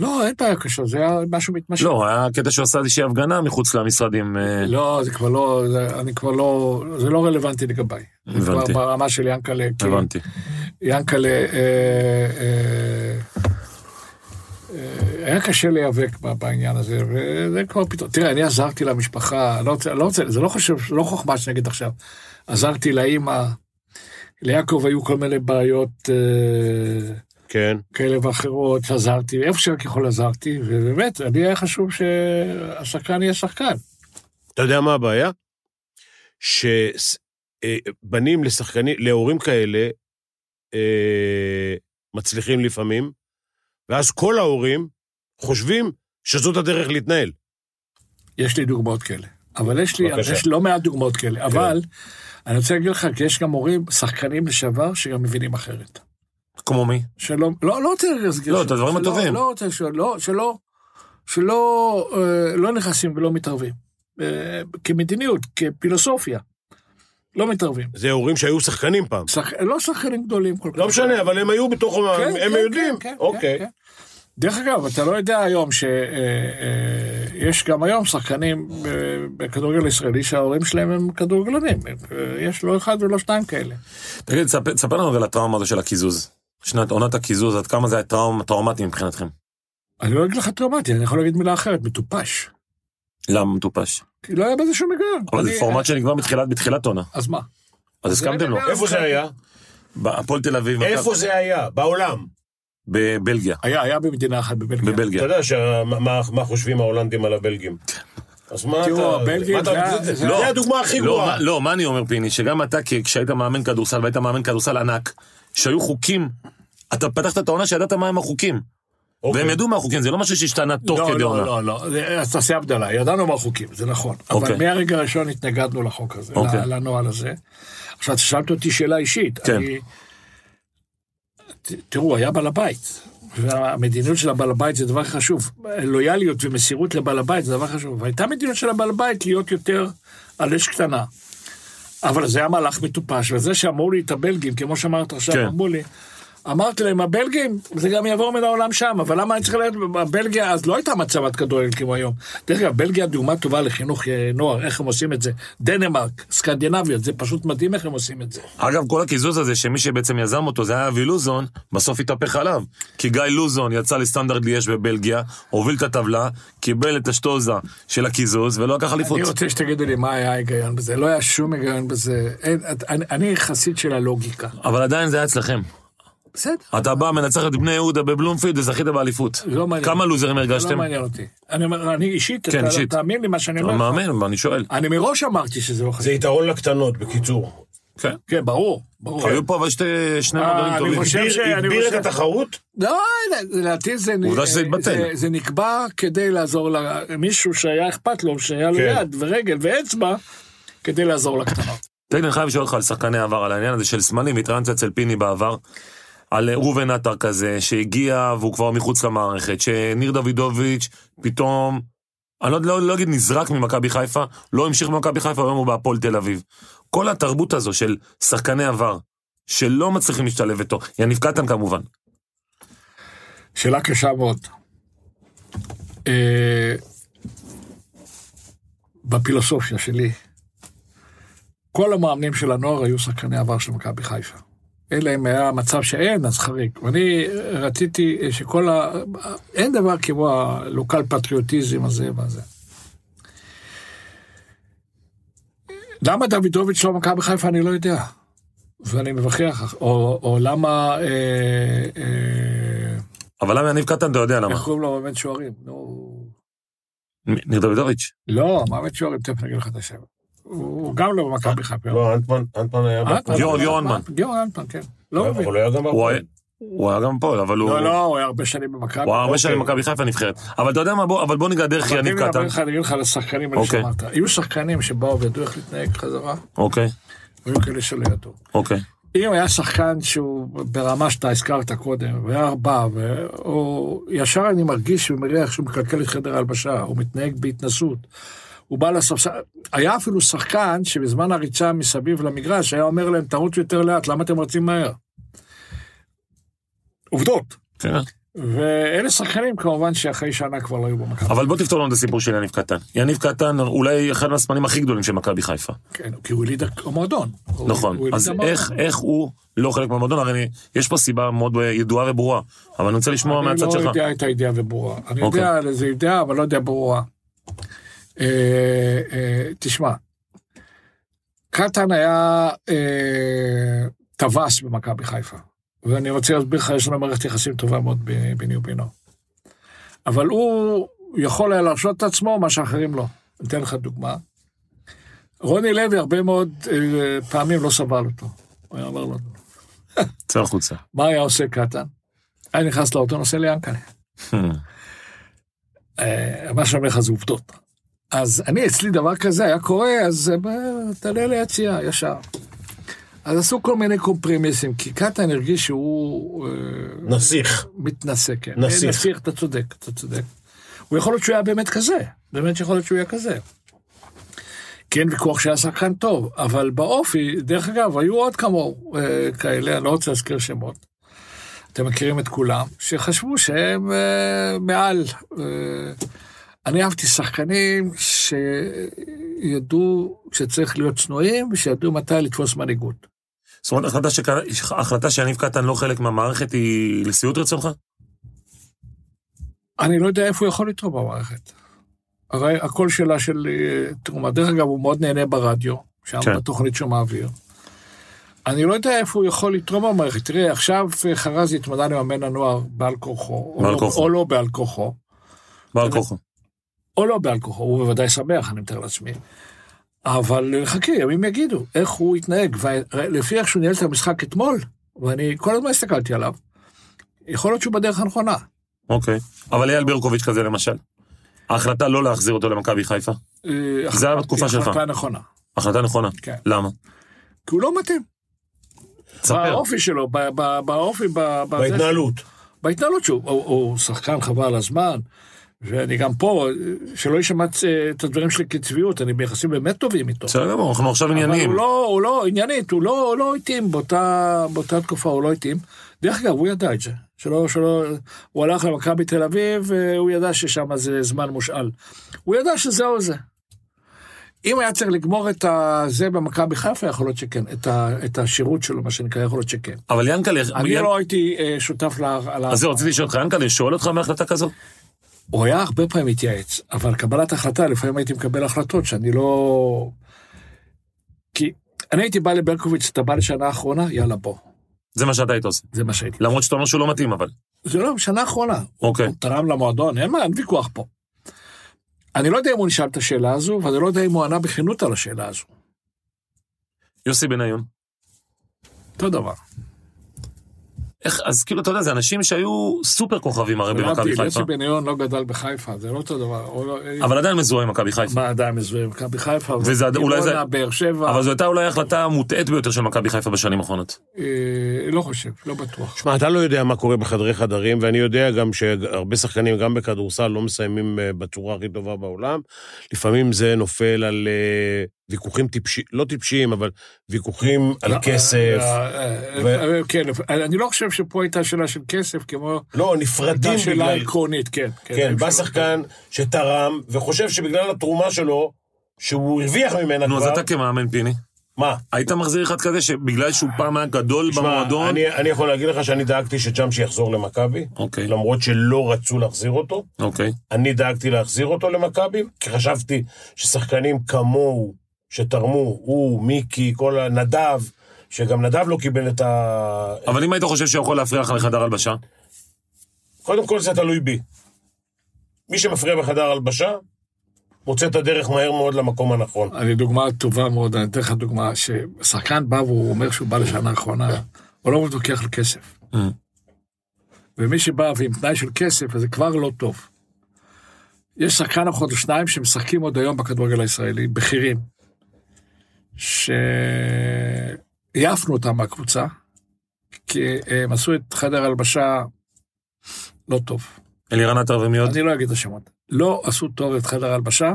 לא, אין בעיה קשה, זה היה משהו מתמשך. לא, היה קטע שהוא עשה איזושהי הפגנה מחוץ למשרדים. אה, לא, זה כבר לא, זה, אני כבר לא, זה לא רלוונטי לגביי. זה כבר הבנתי. ברמה של ינקלה, הבנתי. ינקלה, אה, אה, היה קשה להיאבק בעניין הזה, וזה כבר פתאום, תראה, אני עזרתי למשפחה, לא רוצה, לא רוצה, זה לא חושב, לא חוכמה שנגיד עכשיו, עזרתי לאימא, ליעקב היו כל מיני בעיות אה, כן. כאלה ואחרות, עזרתי, איפה שרק יכול עזרתי, ובאמת, לי היה חשוב שהשחקן יהיה שחקן. אתה יודע מה הבעיה? שבנים לשחקנים, להורים כאלה, אה, מצליחים לפעמים, ואז כל ההורים חושבים שזאת הדרך להתנהל. יש לי דוגמאות כאלה. אבל יש לי, בבקשה. יש לא מעט דוגמאות כאלה. אבל אני רוצה להגיד לך, כי יש גם הורים, שחקנים לשעבר, שגם מבינים אחרת. כמו מי? שלא, לא, לא רוצה להסגיר. לא, את הדברים הטובים. לא רוצה, שלא, שלא, שלא אה, לא נכנסים ולא מתערבים. אה, כמדיניות, כפילוסופיה. לא מתערבים. זה הורים שהיו שחקנים פעם. שח... לא שחקנים גדולים כל כך. לא משנה, אבל הם היו בתוך... כן, הם כן, יודעים. כן, כן, אוקיי. כן, כן. דרך אגב, אתה לא יודע היום שיש גם היום שחקנים אה, בכדורגל הישראלי שההורים שלהם הם כדורגלנים. אה, יש לא אחד ולא שניים כאלה. תגיד, תספר לנו על הטראומה הזו של הקיזוז. שנת עונת הקיזוז, עד כמה זה היה טראומה טראומטי מבחינתכם? אני לא אגיד לך טראומטי, אני יכול להגיד מילה אחרת, מטופש. למה מטופש? כי לא היה בזה שום היגיון. אבל זה אני- פורמט שנגמר בתחילת בתחילת עונה. אז מה? אז הסכמתם לו. איפה זה היה? בהפועל תל אביב. איפה זה היה? בעולם. בבלגיה. היה, היה במדינה אחת בבלגיה. אתה בבלגיה. יודע שה- מה- מה חושבים ההולנדים על הבלגים. אז מה תראו, אתה... הבלגים מה אתה- זה זה- זה זה הדוגמה הכי לא, גרועה. לא, מה אני אומר, פיני? שגם אתה, כשהיית מאמן כדורסל, והיית מאמן כדורסל ענק, שהיו חוקים, אתה פתחת את העונה שידעת מה הם החוקים. אוקיי. והם ידעו מה החוקים, זה לא משהו שהשתנה תוך לא, כדי לא, עונה. לא, לא, זה- אז תעשה הבדלה, ידענו מה החוקים, זה נכון. אבל אוקיי. מהרגע הראשון התנגדנו לחוק הזה, אוקיי. לנוהל הזה. עכשיו, שאלת אותי שאלה אישית. כן. אני- ת- תראו, היה בעל הבית. והמדיניות של הבעל הבית זה דבר חשוב. לויאליות ומסירות לבעל הבית זה דבר חשוב. והייתה מדיניות של הבעל הבית להיות יותר על אש קטנה. אבל זה היה מהלך מטופש, וזה שאמרו לי את הבלגים, כמו שאמרת עכשיו, כן. אמרו לי, אמרתי להם, הבלגים, זה גם יעבור מן העולם שם, אבל למה אני צריך ללכת בבלגיה? אז לא הייתה מצבת כדורגל כמו היום. דרך אגב, בלגיה דוגמה טובה לחינוך אה, נוער, איך הם עושים את זה. דנמרק, סקנדינביות, זה פשוט מדהים איך הם עושים את זה. אגב, כל הקיזוז הזה, שמי שבעצם יזם אותו, זה היה אבי לוזון, בסוף התהפך עליו. כי גיא לוזון יצא לסטנדרט ליאש בבלגיה, הוביל את הטבלה, קיבל את השטוזה של הקיזוז, ולא לקח אליפות. אני רוצה שתגידו לי מה היה ההיגיון בזה, לא היה שום היגיון בזה. אין, אני, אני חסיד של הלוגיקה. אבל עדיין זה היה אצלכם. בסדר. אתה בא, מנצח את בני יהודה בבלומפילד וזכית באליפות. לא מעניין. כמה לוזרים זה הרגשתם? לא מעניין אותי. אני אומר, אני אישית, כן, אתה- אישית. תאמין לי מה שאני אני אומר לך. מאמין, אני שואל. אני מראש אמרתי שזה לא זה חשוב. יתרון לקטנות, בקיצור. כן. כן, ברור, ברור. היו פה אבל שני אה, אני טובים. חושב- הגביר- ש- אני הגביר חושב- את התחרות? לא, לדעתי זה... עובדה שזה התבטל. זה- זה נקבע כדי לעזור למישהו שהיה אכפת לו, שהיה לו כן. יד ורגל ואצבע, כדי לעזור לקטנות. תגיד, אני חייב לשאול אותך על שחקני עבר, על העניין הזה של סמלים, התראיינת אצל פיני בעבר, על ראובן עטר כזה, שהגיע והוא כבר מחוץ למערכת, שניר דוידוביץ' פתאום, אני לא, לא, לא אגיד נזרק ממכבי חיפה, לא המשיך במכבי חיפה, היום הוא בהפועל תל אביב. כל התרבות הזו של שחקני עבר, שלא מצליחים להשתלב איתו, יניב קטן כמובן. שאלה קשה מאוד. אה, בפילוסופיה שלי, כל המאמנים של הנוער היו שחקני עבר של מכבי חיפה. אלא אם היה מצב שאין, אז חריג. ואני רציתי שכל ה... אין דבר כמו הלוקל פטריוטיזם הזה והזה. למה דוידוביץ' לא מכבי חיפה אני לא יודע. ואני מבכח, או, או למה... אה, אה, אבל למה יניב קטן אתה יודע למה? איך קוראים לו מאמן שוערים? נו... ניר דוידוביץ'. לא, מאמן שוערים, תכף אני אגיד לך את השם. הוא גם לא במכבי חיפה. לא, אנטמן, אנטמן היה... אה, בהפועל. גיורא- גיורא אנטמן. כן. לא אבל מבין. הוא לא היה גם הוא בהפועל. הוא היה גם פה, אבל הוא... לא, לא, הוא היה הרבה שנים במכבי. הוא היה הרבה שנים אוקיי. במכבי חיפה נבחרת. אבל אתה יודע מה, בוא- אבל בוא ניגע דרך אבל יניב אני קטן. אני אגיד לך על השחקנים האלה אוקיי. שאמרת. היו שחקנים שבאו וידעו איך להתנהג חזרה, אוקיי, והיו כאלה שלא ידעו. אוקיי. אם היה שחקן שהוא ברמה שאתה הזכרת קודם, והיה בא, והוא ישר אני מרגיש ומריח שהוא מקלקל את חדר ההלבשה, הוא מתנהג בהתנסות. הוא בא לספסל, היה אפילו שחקן שבזמן הריצה מסביב למגרש היה אומר להם, תרוצו יותר לאט, למה אתם רצים מהר? עובדות. כן. ואלה שחקנים כמובן שאחרי שנה כבר לא היו במכבי. אבל בוא תפתור לנו את הסיפור של יניב קטן. יניב קטן אולי אחד מהסמנים הכי גדולים של מכבי חיפה. כן, כי הוא יליד המועדון. נכון. הוא אז. איך, איך הוא לא חלק מהמועדון? הרי אני- יש פה סיבה מאוד ידועה וברורה, אבל אני רוצה לשמוע מהצד אני שלך. לא יודע את הידיעה וברורה. אני אוקיי. יודע על איזה ידיעה, אבל לא יודע ברורה. אה, אה, תשמע, קטן היה אה, טווס במכבי חיפה. ואני רוצה להסביר לך, יש לנו מערכת יחסים טובה מאוד ביני ובינו. אבל הוא יכול היה להרשות את עצמו, מה שאחרים לא. אני אתן לך דוגמה. רוני לוי הרבה מאוד אה, פעמים לא סבל אותו. הוא היה אומר לו, צא החוצה. מה היה עושה קטן? היה נכנס לאוטו, נוסע ליענקל'ה. מה שאני אומר לך זה עובדות. אז אני, אצלי דבר כזה היה קורה, אז תעלה ליציאה, ישר. אז עשו כל מיני קומפרימיסים, כי קטן הרגיש שהוא אה, נסיך. מתנשא, כן. נסיך. נסיך, אתה צודק, אתה צודק. הוא יכול להיות שהוא היה באמת כזה, באמת שיכול להיות שהוא היה כזה. אין ויכוח שהיה שחקן טוב, אבל באופי, דרך אגב, היו עוד כמוהו אה, כאלה, אני לא רוצה להזכיר שמות. אתם מכירים את כולם, שחשבו שהם אה, מעל. אה, אני אהבתי שחקנים שידעו שצריך להיות צנועים, ושידעו מתי לתפוס מנהיגות. זאת אומרת, החלטה שק- החלטה שיניב קטן לא חלק מהמערכת היא לשביעות רצונך? אני לא יודע איפה הוא יכול לתרום במערכת. הרי הכל שאלה של תרומה. דרך אגב, הוא מאוד נהנה ברדיו, שם כן. בתוכנית שהוא מעביר. אני לא יודע איפה הוא יכול לתרום במערכת. תראה, עכשיו אה, חרזי התמודד עם מאמן הנוער בעל כורחו. או בעל לא- כורחו. או לא בעל כורחו. בעל כוחו. או לא בעל כורחו, הוא בוודאי שמח, אני מתאר לעצמי. אבל חכי, ימים יגידו איך הוא יתנהג. ולפי איך שהוא ניהל את המשחק אתמול, ואני כל הזמן הסתכלתי עליו, יכול להיות שהוא בדרך הנכונה. אוקיי. אבל אייל ברקוביץ' כזה למשל. ההחלטה לא להחזיר אותו למכבי חיפה. אה, זה היה בתקופה שלך. החלטה נכונה. החלטה נכונה. כן. למה? כי הוא לא מתאים. תספר. באופי שלו, באופי, בהתנהלות. בהתנהלות שהוא, הוא, שחקן חבל הזמן, ואני גם פה, שלא יישמע אה, את הדברים שלי כצביעות, אני ביחסים באמת טובים איתו. בסדר גמור, אנחנו עכשיו אבל עניינים. הוא לא, הוא לא, עניינית, הוא לא, הוא לא התאים באותה, באותה תקופה, הוא לא התאים. דרך אגב, הוא ידע את זה. שלא, שלא, הוא הלך למכבי תל אביב, והוא ידע ששם זה זמן מושאל. הוא ידע שזהו זה. אם היה צריך לגמור את זה במכבי חיפה, יכול להיות שכן. את, ה, את השירות שלו, מה שנקרא, יכול להיות שכן. אבל ינקלה, אני ין- לא הייתי אה, שותף ל... אז זהו, רציתי לשאול אותך, ינקלה שואל אותך מהחלטה כזו? הוא היה הרבה פעמים מתייעץ, אבל קבלת החלטה, לפעמים הייתי מקבל החלטות שאני לא... כי אני הייתי בא לברקוביץ', אתה בא לשנה האחרונה, יאללה בוא. זה מה שאתה היית עושה. זה מה שהייתי. למרות שאתה אומר שהוא לא מתאים, אבל. זה לא, שנה האחרונה. אוקיי. הוא תרם למועדון, אין מה, אין ויכוח פה. אני לא יודע אם הוא נשאל את השאלה הזו, ואני לא יודע אם הוא ענה בכנות על השאלה הזו. יוסי בניון. אותו דבר. איך, אז כאילו, אתה יודע, זה אנשים שהיו סופר כוכבים הרי במכבי חיפה. יוסי בניון לא גדל בחיפה, זה לא אותו דבר. לא- אבל עדיין מזוהה עם מכבי חיפה. מה עדיין מזוהה עם מכבי חיפה? וזה עד- אולי זה- באר שבע, אבל זו הייתה אולי ההחלטה המוטעית ביותר של מכבי חיפה בשנים האחרונות. אה, לא חושב, לא בטוח. שמע, אתה לא יודע מה קורה בחדרי חדרים, ואני יודע גם שהרבה שחקנים, גם בכדורסל, לא מסיימים אה, בצורה הכי טובה בעולם. לפעמים זה נופל על אה, ויכוחים טיפשיים, לא טיפשיים, אבל ויכוחים על לא, כסף. אה, אה, אה, כן, אני לא חושב שפה הייתה שאלה של כסף, כמו... לא, נפרדים הייתה שאלה בגלל... עקרונית, כן. כן, בא שחקן שתרם, וחושב שבגלל התרומה שלו, שהוא הרוויח ממנה נו, אז כבר... אתה כמאמן פיני, מה? היית מחזיר אחד כזה שבגלל שהוא פעם היה גדול במועדון... אני, אני יכול להגיד לך שאני דאגתי שג'אמשי יחזור למכבי, אוקיי, למרות שלא רצו להחזיר אותו. אוקיי. אני דאגתי להחזיר אותו למכבי, כי חשבתי ששחקנים כמוהו, שתרמו, הוא, מיקי, כל הנדב, שגם נדב לא קיבל את ה... אבל אם היית חושב שהוא יכול להפריע לך לחדר הלבשה, קודם כל זה תלוי בי. מי שמפריע בחדר הלבשה, מוצא את הדרך מהר מאוד למקום הנכון. אני דוגמה טובה מאוד, אני אתן לך דוגמה, ששחקן בא והוא אומר שהוא בא לשנה האחרונה, הוא לא מתווכח על כסף. Mm. ומי שבא ועם תנאי של כסף, אז זה כבר לא טוב. יש שחקן אחד או שניים שמשחקים עוד היום בכדורגל הישראלי, בכירים, שהעפנו אותם מהקבוצה, כי הם עשו את חדר הלבשה לא טוב. אלירן עטר ומי עוד? אני לא אגיד את השמות. לא עשו טוב את חדר ההלבשה,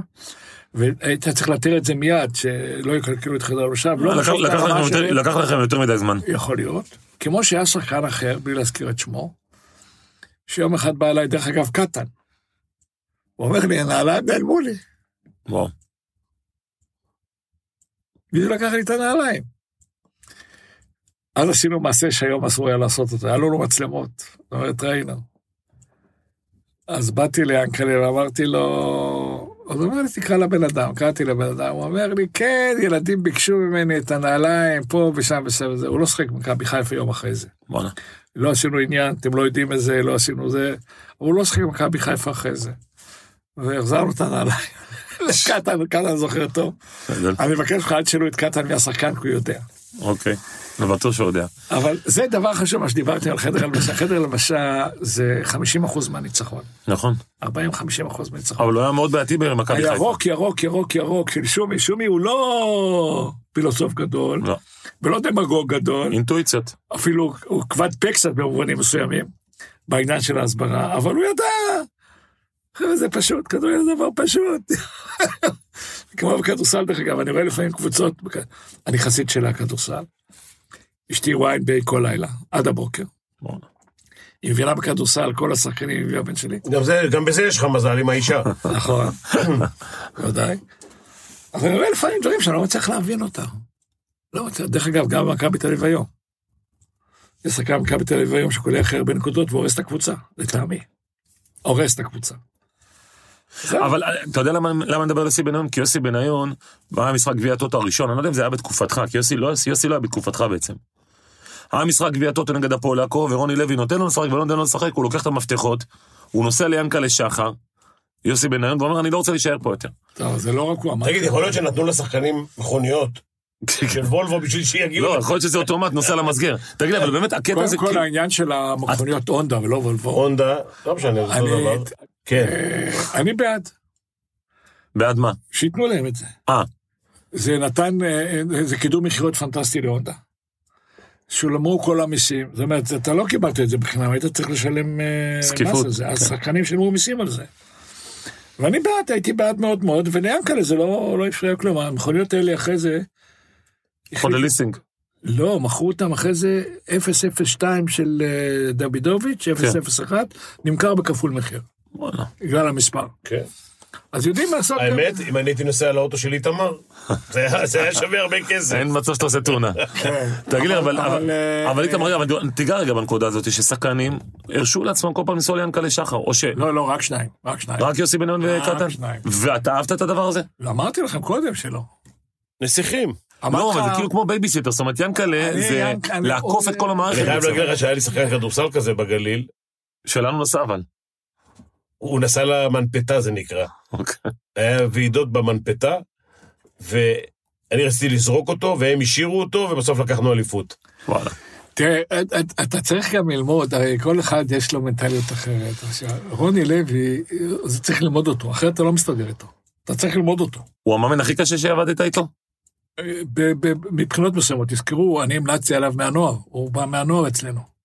והיית צריך להתיר את זה מיד, שלא יקלקלו את חדר ההלבשה. לקח- לקח לכם יותר-. לקח לכם יותר מדי זמן. יכול להיות. כמו שהיה שחקן אחר, בלי להזכיר את שמו, שיום אחד בא אליי, דרך אגב, קטן. הוא אומר לי, הנעליים נעלמו לי. וואו. מישהו לקח לי את הנעליים. אז עשינו מעשה שהיום אסור היה לעשות אותו, היה לנו מצלמות, זאת אומרת, ראינו. אז באתי ליענקלה ואמרתי לו, אז הוא אומר לי, תקרא לבן אדם, קראתי לבן אדם, הוא אומר לי, כן, ילדים ביקשו ממני את הנעליים, פה ושם ושם וזה, הוא לא שחק במכבי חיפה יום אחרי זה. בואנה. לא עשינו עניין, אתם לא יודעים את זה, לא עשינו זה, אבל הוא לא שחק במכבי חיפה אחרי זה. והחזרנו את הנעליים. *laughs* לקטן, קטן זוכר טוב. אני מבקש ממך, אל תשאלו את קטן מהשחקן, כי הוא יודע. אוקיי. אני בטוח שהוא יודע. אבל זה דבר חשוב, מה שדיברתי על חדר הלבשה. חדר הלבשה זה 50% מהניצחון. נכון. 40-50% מהניצחון. אבל הוא היה מאוד בעייתי במכבי חיפה. הירוק, ירוק, ירוק, ירוק של שומי. שומי הוא לא פילוסוף גדול, לא. ולא דמגוג גדול, אינטואיציות. אפילו הוא כבד פה קצת במובנים מסוימים, בעניין של ההסברה, אבל הוא ידע. זה פשוט, כדורגל זה דבר פשוט. כמו בכדורסל, דרך אגב, אני רואה לפעמים קבוצות, אני חסיד של הכדורסל. אשתי וויין ביי כל לילה, עד הבוקר. היא מבינה בכדורסל, כל השחקנים הביאו הבן שלי. גם, זה, גם בזה יש לך מזל עם האישה. נכון, בוודאי. אבל אני רואה לפעמים דברים שאני לא מצליח להבין אותם. לא מצליח, דרך אגב, גם במכבי תל אביב היום. יש שחקן במכבי תל אביב היום שקולע הכי הרבה נקודות והורס את הקבוצה, לטעמי. הורס את הקבוצה. אבל אה, אתה יודע למה למה אני מדבר על יוסי בניון? כי יוסי בניון, היה משחק גביע הטוטו הראשון, אני לא יודע אם זה היה בתקופתך, כי יוסי לא יוסי לא היה בתקופתך בעצם. היה משחק גביע הטוטו נגד הפועל עכו, ורוני לוי נותן לו לשחק ולא נותן לו לשחק, הוא לוקח את המפתחות, הוא נוסע ליענקלה שחר, יוסי בניון, ואומר, אני לא רוצה להישאר פה יותר. טוב, זה לא רק הוא אמר. תגיד, יכול להיות שנתנו לשחקנים מכוניות *laughs* של וולבו בשביל שיגיעו... לא, יכול להיות שזה אוטומט, נוסע למסגר. תגיד לי, אבל באמת, הקטע הזה... קודם כל העניין של המכוניות הונדה ולא וולבו. הונדה, לא משנה, זה אותו דבר. כן. אה, אני בעד, בעד מה? שייתנו להם את זה. אה, זה נתן, אה, אה, זה קידום מכירות פנטסטי להונדה. שולמו כל המיסים, זאת אומרת, אתה לא קיבלת את זה בחינם, היית צריך לשלם מס על זה, אז כן. שחקנים שילמו מיסים על זה. ואני בעד, הייתי בעד מאוד מאוד, וליענקלה זה לא לא הפריע כלום, המכוניות האלה אחרי זה... יכול לליסינג. לא, מכרו אותם אחרי זה 002 של אה, דוידוביץ', כן. 001, נמכר בכפול מחיר, וואלה. בגלל המספר. כן. אז יודעים לעשות... האמת, אם אני הייתי נוסע על האוטו של איתמר, זה היה- שווה הרבה כסף. אין מצב שאתה עושה תאונה. תגיד לי, אבל- אה, אבל איתמר, תיגע רגע בנקודה הזאת, ששחקנים הרשו לעצמם כל פעם לנסוע ליענקלה שחר, או שרק לא, לא, רק שניים, רק שניים. יוסי בניון רק וקטן? שניים. ואתה אהבת את הדבר הזה? לא, אמרתי לכם קודם שלא. נסיכים. לא, אבל זה כאילו כמו בייביסיטר, זאת אומרת, ינקלה אני- זה אני- לעקוף את כל אני המערכת. חייב בעצם. להגיד לך שהיה לי שחקן כדורסל כזה בגליל, שלנו נסע אבל. הוא נסע למנפתה זה נקרא. אוקיי. היה ועידות במנפתה, ואני רציתי לזרוק אותו, והם השאירו אותו, ובסוף לקחנו אליפות. וואלה. תראה, את- אתה צריך גם ללמוד, הרי כל אחד יש לו מנטליות אחרת. עכשיו, רוני לוי, זה צריך ללמוד אותו, אחרת אתה לא מסתדר איתו. אתה צריך ללמוד אותו. הוא המאמן הכי קשה שעבדת איתו? ב- ב- מבחינות מסוימות, תזכרו, אני המלצתי עליו מהנוער, הוא בא מהנוער אצלנו.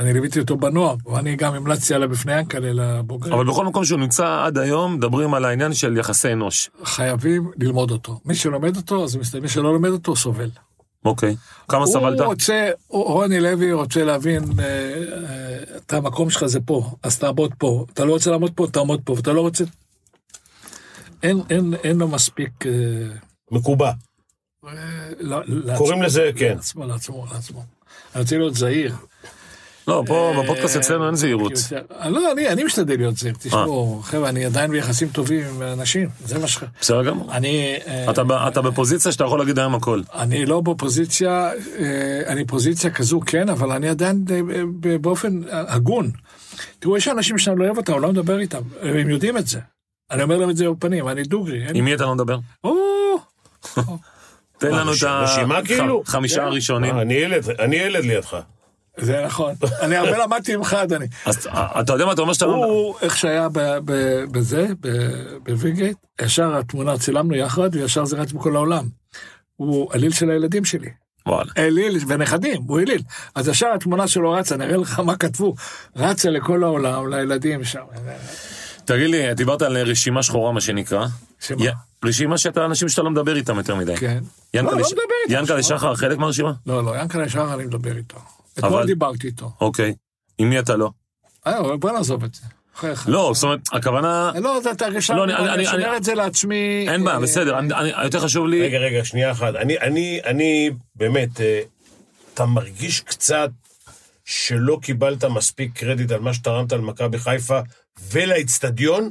אני ליוויתי אותו בנוער, ואני גם המלצתי עליו בפני ינקלה לבוגרים. אבל בכל מקום שהוא נמצא עד היום, מדברים על העניין של יחסי אנוש. חייבים ללמוד אותו. מי שלומד אותו, אז מסתכל, מי שלא לומד אותו, סובל. אוקיי. כמה סבלת? הוא רוצה, רוני לוי רוצה להבין, אה, אה, אתה המקום שלך זה פה, אז תעמוד פה. אתה לא רוצה לעמוד פה, תעמוד פה, ואתה לא רוצה... אין, אין, אין לו מספיק... אה, מקובע. קוראים לזה, כן. לעצמו, לעצמו, לעצמו. אני רוצה להיות זהיר. לא, פה אה, בפודקאסט אצלנו אין זהירות. לא, אני, אני משתדל להיות זהיר. תשמעו, חבר'ה, אני עדיין ביחסים טובים עם אנשים, זה מה ש... בסדר גמור. אני... אה, אתה ב- אתה בפוזיציה שאתה יכול להגיד היום הכל. אני לא בפוזיציה, אה, אני פוזיציה כזו, כן, אבל אני עדיין אה, ב- באופן הגון. תראו, יש אנשים שאני לא אוהב אותם, אני לא מדבר איתם, הם יודעים את זה. אני אומר להם את זה בפנים, אני דוגרי. עם מי אתה לא מדבר? תן לנו את ה- רשימה ח- כאילו? חמישה הראשונים. אה, אני ילד, אני ילד לידך. זה נכון. אני הרבה למדתי ממך, אדוני. אז אתה יודע מה אתה אומר שאתה לא... הוא, איך שהיה בזה, בווינגייט, ישר התמונה צילמנו יחד, וישר זה רץ בכל העולם. הוא אליל של הילדים שלי. וואלה. אליל, ונכדים, הוא אליל. אז ישר התמונה שלו רצה, נראה לך מה כתבו. רצה לכל העולם, לילדים שם. תגיד לי, דיברת על רשימה שחורה, מה שנקרא. שמה? רשימה שאתה, אנשים שאתה לא מדבר איתם יותר מדי. כן. ינקלה לא, לא מדבר איתם. ינקלה שחר חלק מהרשימה? לא, לא, ינקלה ישר אני מדבר איתו. אתמול אבל- דיברתי איתו. אוקיי. עם מי אתה לא? אה, בוא נעזוב את זה. לא, זאת אומרת, הכוונה... לא, זה אתה רשם, לא, אני- אני- אני אני- שומר אני- את זה לעצמי. אין בעיה, אה, בסדר. אני- אני- יותר חשוב לי... רגע, רגע, שנייה אחת. אני, אני, אני, באמת, אה, אתה מרגיש קצת שלא קיבלת מספיק קרדיט על מה שתרמת למכבי חיפה ולאיצטדיון?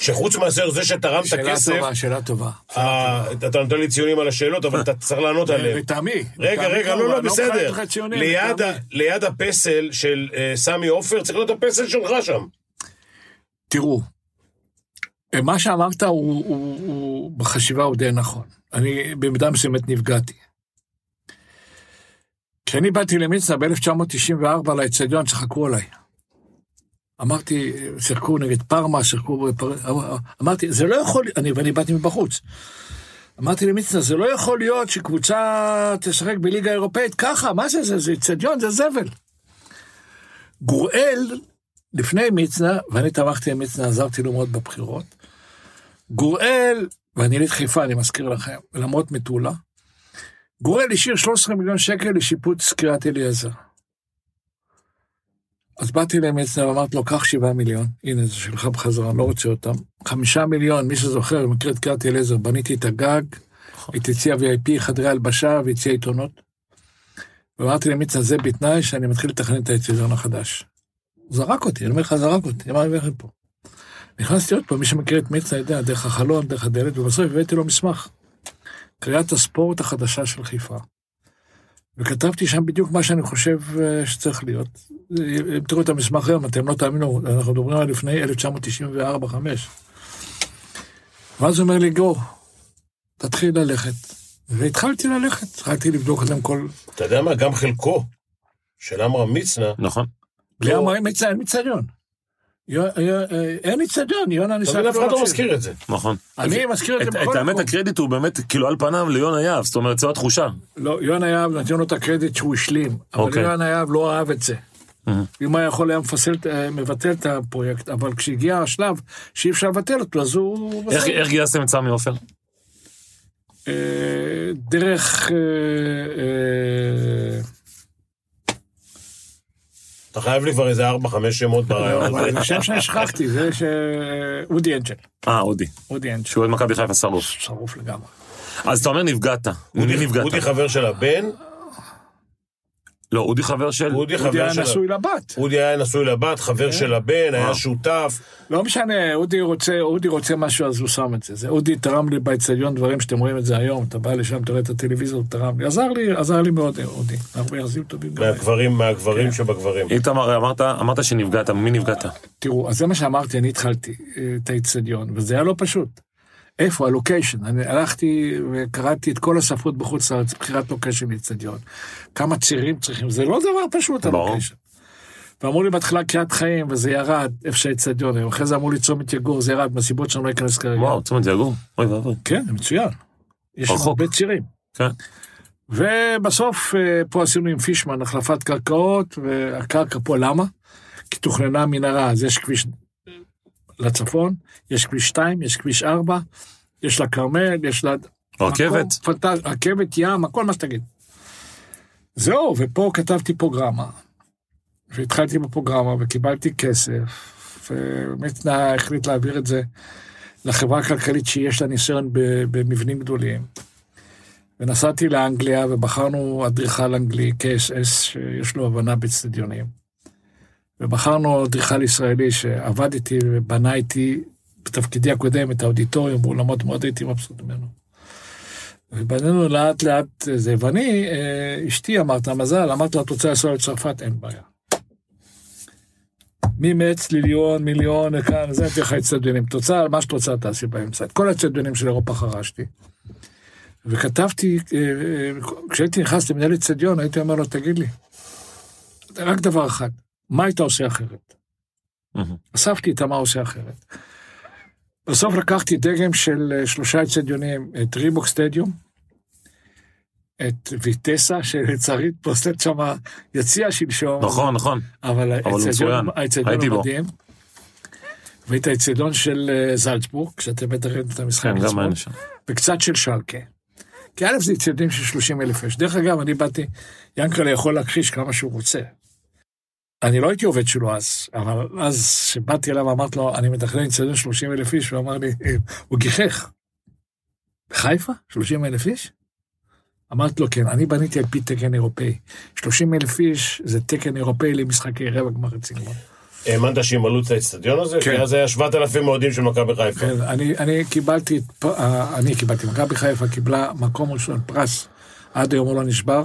שחוץ מאשר זה שתרמת שאלה כסף, טובה, שאלה טובה. אה, אתה נותן לי ציונים על השאלות, אבל אתה צריך לענות עליהם. לטעמי. רגע, רגע, לא, לא, אני בסדר. ליד הפסל של אה, סמי עופר, צריך להיות הפסל שלך שם. תראו, מה שאמרת הוא, הוא, הוא בחשיבה הוא די נכון. אני במידה מסוימת נפגעתי. כשאני באתי למצנע ב-1994 לאצטדיון, צחקו עליי. אמרתי, שיחקו נגד פרמה, שיחקו בפר... אמרתי, זה לא יכול, אני, ואני באתי מבחוץ. אמרתי למצנע, זה לא יכול להיות שקבוצה תשחק בליגה האירופאית ככה, מה זה זה? זה אצטדיון, זה זבל. גוראל, לפני מצנע, ואני תמכתי במצנע, עזרתי לו מאוד בבחירות. גוראל, ואני יליד חיפה, אני מזכיר לכם, למרות מטולה, גוראל השאיר 13 מיליון שקל לשיפוץ קריית אליעזר. אז באתי למצנע ואמרתי לו, קח 7 מיליון, הנה זה שלך בחזרה, לא רוצה אותם. חמישה מיליון, מי שזוכר, מכיר את קריית אליעזר, בניתי את הגג, הייתי הציע VIP, חדרי הלבשה והציע עיתונות. ואמרתי למצנע, זה בתנאי שאני מתחיל לתכנן את האצטדיון החדש. זרק אותי, אני אומר לך, זרק אותי, מה אני אומר לכם פה? נכנסתי עוד פעם, מי שמכיר את מצנע יודע, דרך החלון, דרך הדלת, ובסוף הבאתי לו מסמך. קריאת הספורט החדשה של חיפה. וכתבתי שם בדיוק מה שאני חושב אה, שצריך להיות. אם תראו את המסמך היום, אתם לא תאמינו, אנחנו מדברים על לפני 1994-5. ואז הוא אומר לי, גו, תתחיל ללכת. והתחלתי ללכת, התחלתי לבדוק קודם כל. אתה יודע מה, גם חלקו של עמרם מצנע, נכון. בלי לא. המועד מצ- אין מצטדיון. אה, אין מצטדיון, יונה ניסה... מבין, אף אחד לא. מזכיר את זה. נכון. אני מזכיר את את, זה את בכל האמת, מקום. הקרדיט הוא באמת, כאילו, על פניו ליונה יהב, זאת אומרת, זו התחושה. לא, יונה יהב נתן לו את הקרדיט שהוא השלים, אבל אוקיי. יונה יהב לא אהב את זה. אם היה יכול היה מפסל, את- אה, מבטל את הפרויקט, אבל כשהגיע השלב שאי אפשר לבטל אותו, אז הוא... איך גייסתם את סמי עופר? אה, דרך... אתה חייב לי כבר איזה ארבע, חמש שמות ברעיון הזה. אבל השם ששכחתי, זה ש... אודי אנג'ל. אה, אודי. אודי אנג'ל. שהוא אוהד מכבי חיפה שרוף. שרוף לגמרי. אז אתה אומר נפגעת. ממי נפגעת? אודי חבר של הבן, לא, אודי חבר של... אודי חבר היה של... נשוי לבת. אודי היה נשוי לבת, חבר של הבן, היה וואו. שותף. לא משנה, אודי רוצה, אודי רוצה משהו, אז הוא שם את זה. זה אודי תרם לי באצטדיון דברים שאתם רואים את זה היום, אתה בא לשם, אתה רואה את הטלוויזיה, הוא תרם לי. עזר לי, עזר לי מאוד, אודי. אנחנו יחסים טובים גם. מהגברים, כן. מהגברים שבגברים. איתמר, אמרת, אמרת שנפגעת, ממי נפגעת? תראו, אז זה מה שאמרתי, אני התחלתי אה, את האצטדיון, וזה היה לא פשוט. איפה? הלוקיישן. אני הלכתי וקראתי את כל הספרות בחוץ לארץ, בחירת לוקיישן לאצטדיון. כמה צירים צריכים, זה לא דבר פשוט. הלוקיישן. ואמרו לי בהתחלה קריית חיים, וזה ירד, איפה שהאצטדיון היום. אחרי זה אמרו לי צומת יגור, זה ירד, מהסיבות שאני לא אכנס כרגע. וואו, צומת יגור. אוי ואבוי. כן, זה מצוין. יש. הרבה צירים. כן. ובסוף אה, פה עשינו עם פישמן החלפת קרקעות, והקרקע פה למה? כי תוכננה מנהרה, אז יש כביש לצפון, יש כביש 2, יש כביש 4, יש לה כרמל, יש לה... רכבת. פנטז... רכבת, ים, הכל מה שתגיד. זהו, ופה כתבתי פרוגרמה, והתחלתי בפרוגרמה וקיבלתי כסף, נא החליט להעביר את זה לחברה הכלכלית שיש לה ניסיון במבנים גדולים. ונסעתי לאנגליה ובחרנו אדריכל אנגלי, KSS, שיש לו הבנה באצטדיונים. ובחרנו אדריכל ישראלי שעבד איתי ובנה איתי בתפקידי הקודם את האודיטוריום באולמות מאוד הייתי מבסוט ממנו. ובנינו לאט לאט זה, ואני, אה, אשתי אמרת מזל, אמרתי לה, את רוצה לנסוע לצרפת? אין בעיה. ממץ, ליליון, מיליון, כאן, זה נתתי לך אצטדיונים. את רוצה, מה שאת רוצה תעשי באמצע. את כל האצטדיונים של אירופה חרשתי. וכתבתי, אה, אה, כשהייתי נכנס למנהל אצטדיון, הייתי אומר לו, תגיד לי, רק דבר אחד, מה היית עושה אחרת? מהמם. אספתי איתה מה עושה אחרת. בסוף לקחתי דגם של אה, שלושה אצטדיונים, את ריבוק סטדיום, את ויטסה, שלצערי התפוסט שם יציע שלשום. נכון, נכון. אבל האצטדיון. מדהים. ואת האצטדיון של אה, זלצבורג, כשאתם בטח ראיתם את המשחק. כן, גם היינו שם. וקצת של שלקה. כי א' זה אצטדיונים של 30 אלף איש. דרך אגב, אני באתי, ינקלה יכול להכחיש כמה שהוא רוצה. אני לא הייתי עובד שלו אז, אבל אז כשבאתי אליו ואמרתי לו, אני מתכנן אצטדיון 30 אלף איש, הוא אמר לי, הוא גיחך. בחיפה? 30 אלף איש? אמרתי לו, כן, אני בניתי על פי תקן אירופאי. 30 אלף איש זה תקן אירופאי למשחקי רבע גמר גמר. האמנת שימלאו את האצטדיון הזה? כן. כי אז היה 7,000 אוהדים של מכבי חיפה. כן, אני, אני קיבלתי, אה, אני קיבלתי, מכבי חיפה קיבלה מקום ראשון, פרס, עד היום הוא לא נשבר,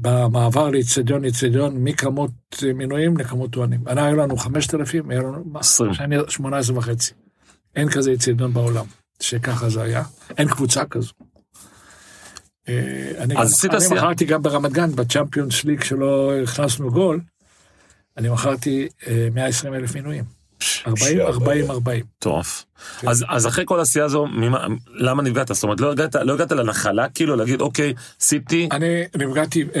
במעבר לאיצטדיון לאיצטדיון, מכמות אה, מינויים לכמות טוענים. היה לנו 5,000, היה לנו, מה, 20. שאני 18 וחצי. אין כזה איצטדיון בעולם, שככה זה היה, אין קבוצה כזו. אה, אני. מכרתי גם ברמת גן, בצ'מפיונס ליג שלא הכנסנו גול, אני מכרתי אה, 120 אלף מינויים. 40, 40, 40. מטורף. אז, אז אחרי כל העשייה הזו, ממה, למה נפגעת? זאת אומרת, לא הגעת, לא הגעת לנחלה, כאילו, להגיד, אוקיי, עשיתי, אני נפגעתי, אה,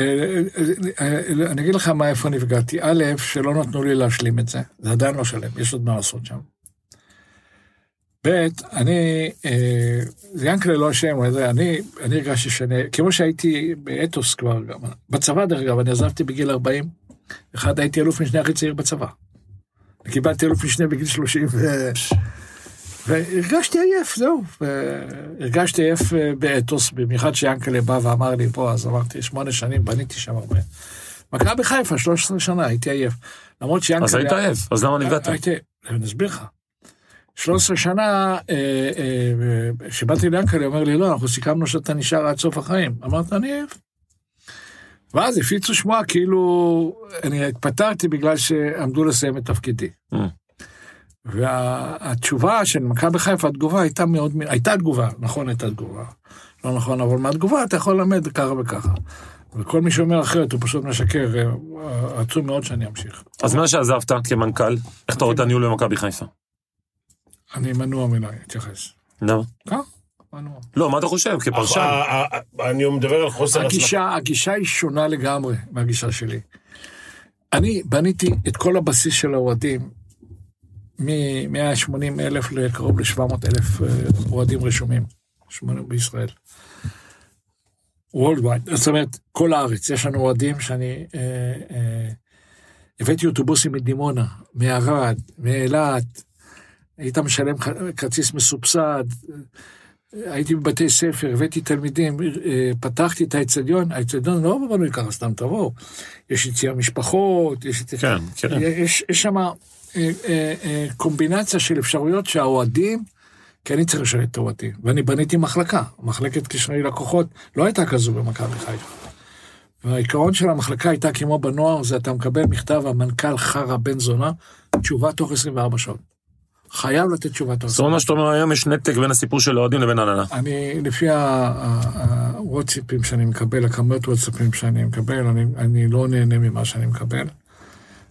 אה, אה, אני אגיד לך מה איפה נפגעתי. א', שלא נתנו לי להשלים את זה, זה עדיין לא שלם, יש עוד מה לעשות שם. ב', אני, זה ינקלה לא אשם, אני, אני הרגשתי שאני, כמו שהייתי באתוס כבר, בצבא דרך אגב, אני עזבתי בגיל 40, אחד הייתי אלוף משנה הכי צעיר בצבא. קיבלתי אלוף משנה בגיל 30, ו... והרגשתי עייף, זהו. הרגשתי עייף אה, באתוס, במיוחד שיאנקל'ה בא ואמר לי פה, אז אמרתי, שמונה שנים, בניתי שם הרבה. מכבי חיפה, 13 שנה, הייתי עייף. למרות שיאנקל'ה... אז היית עייף, אז למה נפגעת? הייתי, אני אסביר לך. 13 שנה, אה, אה, כשבאתי ליאנקל'ה, אומר לי, לא, אנחנו סיכמנו שאתה נשאר עד סוף החיים. אמרת, אני עייף. ואז הפיצו שמועה כאילו אני התפטרתי בגלל שעמדו לסיים את תפקידי. Mm. והתשובה של מכבי חיפה, התגובה הייתה מאוד, הייתה תגובה, נכון הייתה תגובה, לא נכון, אבל מהתגובה אתה יכול ללמד ככה וככה. וכל מי שאומר אחרת הוא פשוט משקר, אה, עצוב מאוד שאני אמשיך. אז מאז שעזבת כמנכ"ל, איך אתה רואה את הניהול במכבי חיפה? אני מנוע מלהי, אתייחס. למה? אה, מנוע. לא, מה אתה חושב, כפרשן? אה, אה, אה, אני מדבר על חוסר הצלחה. הגישה, היא שונה לגמרי מהגישה שלי. אני בניתי את כל הבסיס של האוהדים מ-180 אלף לקרוב ל-700 אלף אה, אוהדים רשומים, שמונים בישראל. Worldwide, זאת אומרת, כל הארץ, יש לנו אוהדים שאני אה, אה, הבאתי אוטובוסים מדימונה, מערד, מאילת, היית משלם כרטיס מסובסד, הייתי בבתי ספר, הבאתי תלמידים, אה, פתחתי את האצטדיון, האצטדיון לא בנוי ככה סתם תבואו, יש יציאה משפחות, יש, כן, כן. יש, יש שם אה, אה, קומבינציה של אפשרויות שהאוהדים, כי אני צריך לשרת את האוהדים, ואני בניתי מחלקה, מחלקת קשרי לקוחות, לא הייתה כזו במכבי חיפה. והעיקרון של המחלקה הייתה כמו בנוער, זה אתה מקבל מכתב המנכ"ל חרא בן זונה, תשובה תוך 24 שעות. חייב לתת תשובה תוך זאת אומרת, מה שאתה אומר, היום יש נתק בין הסיפור של האוהדים לבין ההנהלה. אני, לפי הוואטסאפים שאני מקבל, הכמויות וואטסאפים שאני מקבל, אני, אני לא נהנה ממה שאני מקבל,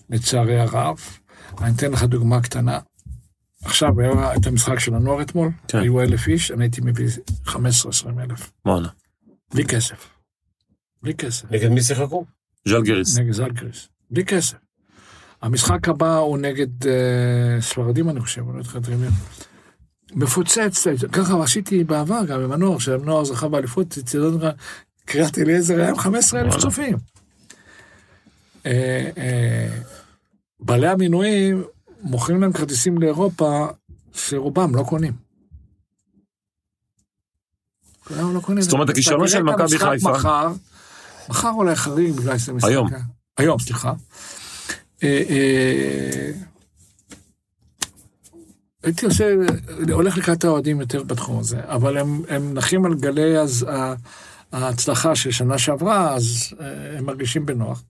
לצערי הרב. אני אתן לך דוגמה קטנה. עכשיו, היה את המשחק של הנוער אתמול, כן. היו אלף איש, אני הייתי מביא 15-20 אלף, וואלה. בלי כסף. בלי כסף. נגד מי שיחקו? ז'לגיריס. נגד זלגריס. בלי כסף. המשחק הבא הוא נגד אה, ספרדים, אני חושב, אני לא את זה. מפוצץ, ככה עשיתי בעבר גם עם הנוער, שהנוער זכה באליפות, קריית אליעזר היה עם 15 אלף. צופים. אה, אה, בעלי המינויים מוכרים להם כרטיסים לאירופה, שרובם לא קונים. כולם לא קונים. זאת אומרת, הכישלון של מכבי חיפה- מחר, מחר אולי חריג בגלל שזה משחק. היום. היום, סליחה. אה, אה, הייתי עושה, הולך לקראת האוהדים יותר בתחום הזה, אבל הם, הם נחים על גלי אז, ההצלחה של שנה שעברה, אז אה, הם מרגישים בנוח.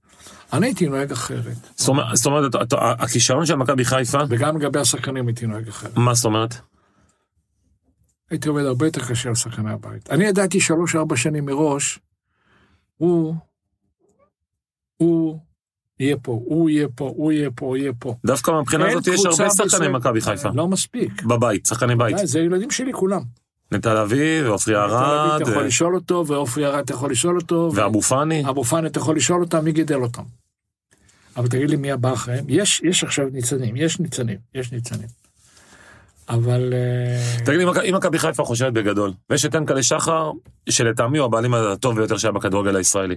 אני הייתי נוהג אחרת, זאת אומרת- הכישלון של מכבי חיפה, וגם לגבי השחקנים הייתי נוהג אחרת. מה זאת אומרת? הייתי עובד הרבה יותר קשה על שחקני הבית. אני ידעתי שלוש-ארבע שנים מראש, הוא, הוא יהיה פה, הוא יהיה פה, הוא יהיה פה, הוא יהיה פה. דווקא מהבחינה אין הזאת יש הרבה שחקני מכבי חיפה. לא מספיק. בבית, שחקני בית. די, זה ילדים שלי כולם. נטע לביא, ועופרי ארד, אתה יכול לשאול אותו, ועופרי ארד אתה יכול לשאול אותו, ואבו פאני. אבו פאני אתה יכול לשאול אותם, מי גידל אותם. אבל תגיד לי מי הבא אחריהם? יש, יש עכשיו ניצנים, יש ניצנים, יש ניצנים. אבל... אה, תגיד לי, אם מכבי חיפה חושבת בגדול, ויש את ינקלה שחר, שלטעמי הוא הבעלים הטוב ביותר שהיה בכדורגל הישראלי.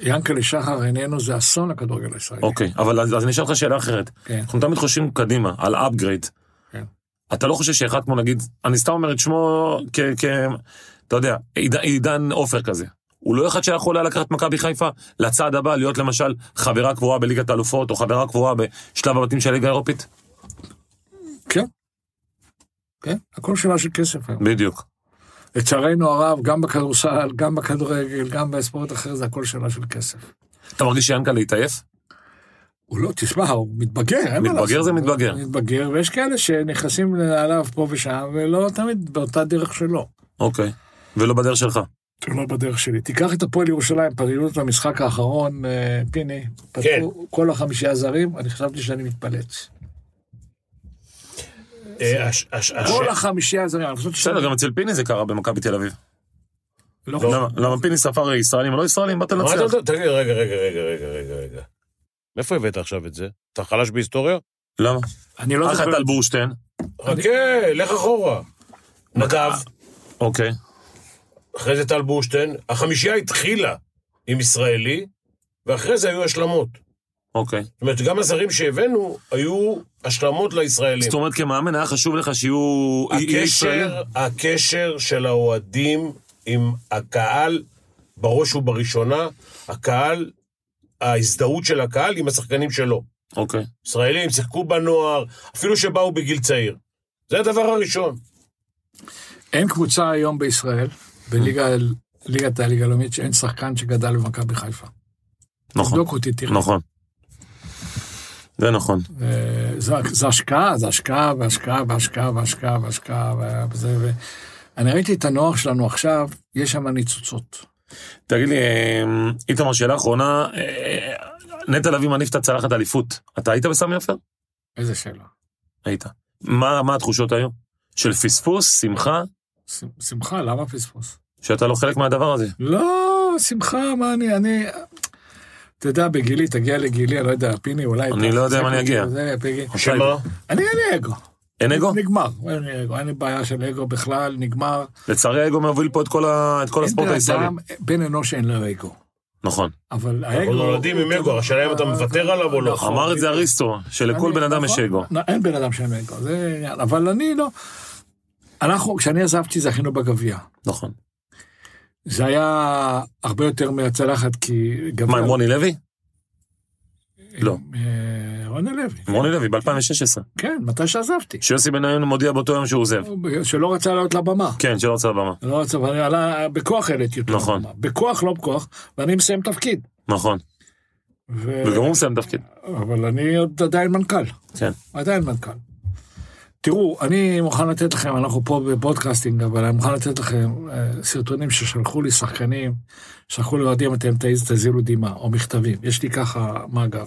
ינקלה שחר איננו, זה אסון לכדורגל הישראלי. אוקיי, אבל אז אז אני אשאל אותך שאלה אחרת. כן. אנחנו תמיד חושבים קדימה, על upgrade. כן. אתה לא חושב שאחד כמו נגיד, אני סתם אומר את שמו כ... כ- אתה יודע, עיד- עידן עופר כזה. הוא לא אחד שיכול היה לקחת מכבי חיפה לצעד הבא, להיות למשל חברה קבועה בליגת האלופות, או חברה קבועה בשלב הבתים של הליגה האירופית? כן. כן, הכל שאלה של כסף היום. בדיוק. לצערנו הרב, גם בכדורסל, גם בכדורגל, גם בספורט אחר, זה הכל שאלה של כסף. אתה מרגיש שיענקל'ה התעייף? הוא לא, תשמע, הוא מתבגר, אין מה מתבגר לעשות. זה מתבגר. מתבגר, ויש כאלה שנכנסים עליו פה ושם, ולא תמיד באותה דרך שלו. אוקיי. ולא בדרך שלך. לא בדרך שלי. תיקח את הפועל ירושלים, פעילות במשחק האחרון, אה, פיני, כן. פתחו כל החמישייה זרים, אני חשבתי שאני מתפלץ. אה, כל החמישייה הזרים, בסדר, גם אצל פיני זה קרה במכבי תל אביב. לא למה- פיני ספר ישראלים או לא ישראלים? באת מה אתה לנצח. יודע? תגיד, רגע, רגע, רגע, רגע, רגע. מאיפה הבאת עכשיו את זה? אתה חלש בהיסטוריה? למה? אני לא אחת זוכר. על בורשטיין. חכה, לך אחורה. נדב, אוקיי. אחרי זה טל בורשטיין, החמישייה התחילה עם ישראלי, ואחרי זה היו השלמות. אוקיי. זאת אומרת, גם הזרים שהבאנו היו השלמות לישראלים. זאת אומרת, כמאמן היה חשוב לך שיהיו... הקשר, הקשר של האוהדים עם הקהל, בראש ובראשונה, הקהל, ההזדהות של הקהל עם השחקנים שלו. אוקיי. ישראלים שיחקו בנוער, אפילו שבאו בגיל צעיר. זה הדבר הראשון. אין קבוצה היום בישראל, בליגה, ליגת הליגה הלאומית, שאין שחקן שגדל במכבי חיפה. נכון. תבדוק אותי, תראה. נכון. זה נכון. אה, זה, זה השקעה, זה השקעה והשקעה והשקעה והשקעה והשקעה וזה, ו... אני ראיתי את הנוער שלנו עכשיו, יש שם ניצוצות. תגיד לי, אה, איתמר, שאלה אחרונה, אה, נטע לביא מניף את הצלחת אליפות. אתה היית בסמי עופר? איזה שאלה. היית. מה מה התחושות היו? של פספוס, שמחה, ש- שמחה, למה פספוס? שאתה לא חלק מהדבר הזה. לא, שמחה, מה אני, אני... אתה יודע, בגילי, תגיע לגילי, אני לא יודע, פיני, אולי... אני לא יודע אם אני אגיע. שמה? אני אין לי אגו. אין אגו? נגמר, אין לי אגו, אין לי בעיה של אגו בכלל, נגמר. לצערי האגו מוביל פה את כל ה- את כל אין הספורט הישראלי. בן אנוש אין לו אגו. נכון. אבל אנחנו האגו... נולדים עם אגו, השאלה אם אתה מוותר עליו או לא. נכון, אמר את זה. אריסטו, שלכל בן אדם יש נכון, אגו. אין בן אדם שאין אגו, זה עניין. אבל אני לא... אנחנו, כשאני עזבתי, זכינו בגביע. נכון. זה היה הרבה יותר מהצלחת, כי... מה, עם רוני לוי? לא. אה, רוני לוי. רוני לוי ב-2016. כן, מתי שעזבתי. שיוסי בניון מודיע באותו יום שהוא עוזב. שלא רצה לעלות לבמה. כן, שלא רצה לבמה. לא רצה, ואני עלה, בכוח העליתי אותו. נכון. לבמה. בכוח, לא בכוח, ואני מסיים תפקיד. נכון. ו... וגם הוא מסיים תפקיד. אבל אני עוד עדיין מנכ"ל. כן. עדיין מנכ"ל. תראו, אני מוכן לתת לכם, אנחנו פה בפודקאסטינג, אבל אני מוכן לתת לכם אה, סרטונים ששלחו לי שחקנים, שלחו לי אוהדים, אתם תזילו דמעה, או מכתבים. יש לי ככה מאגר.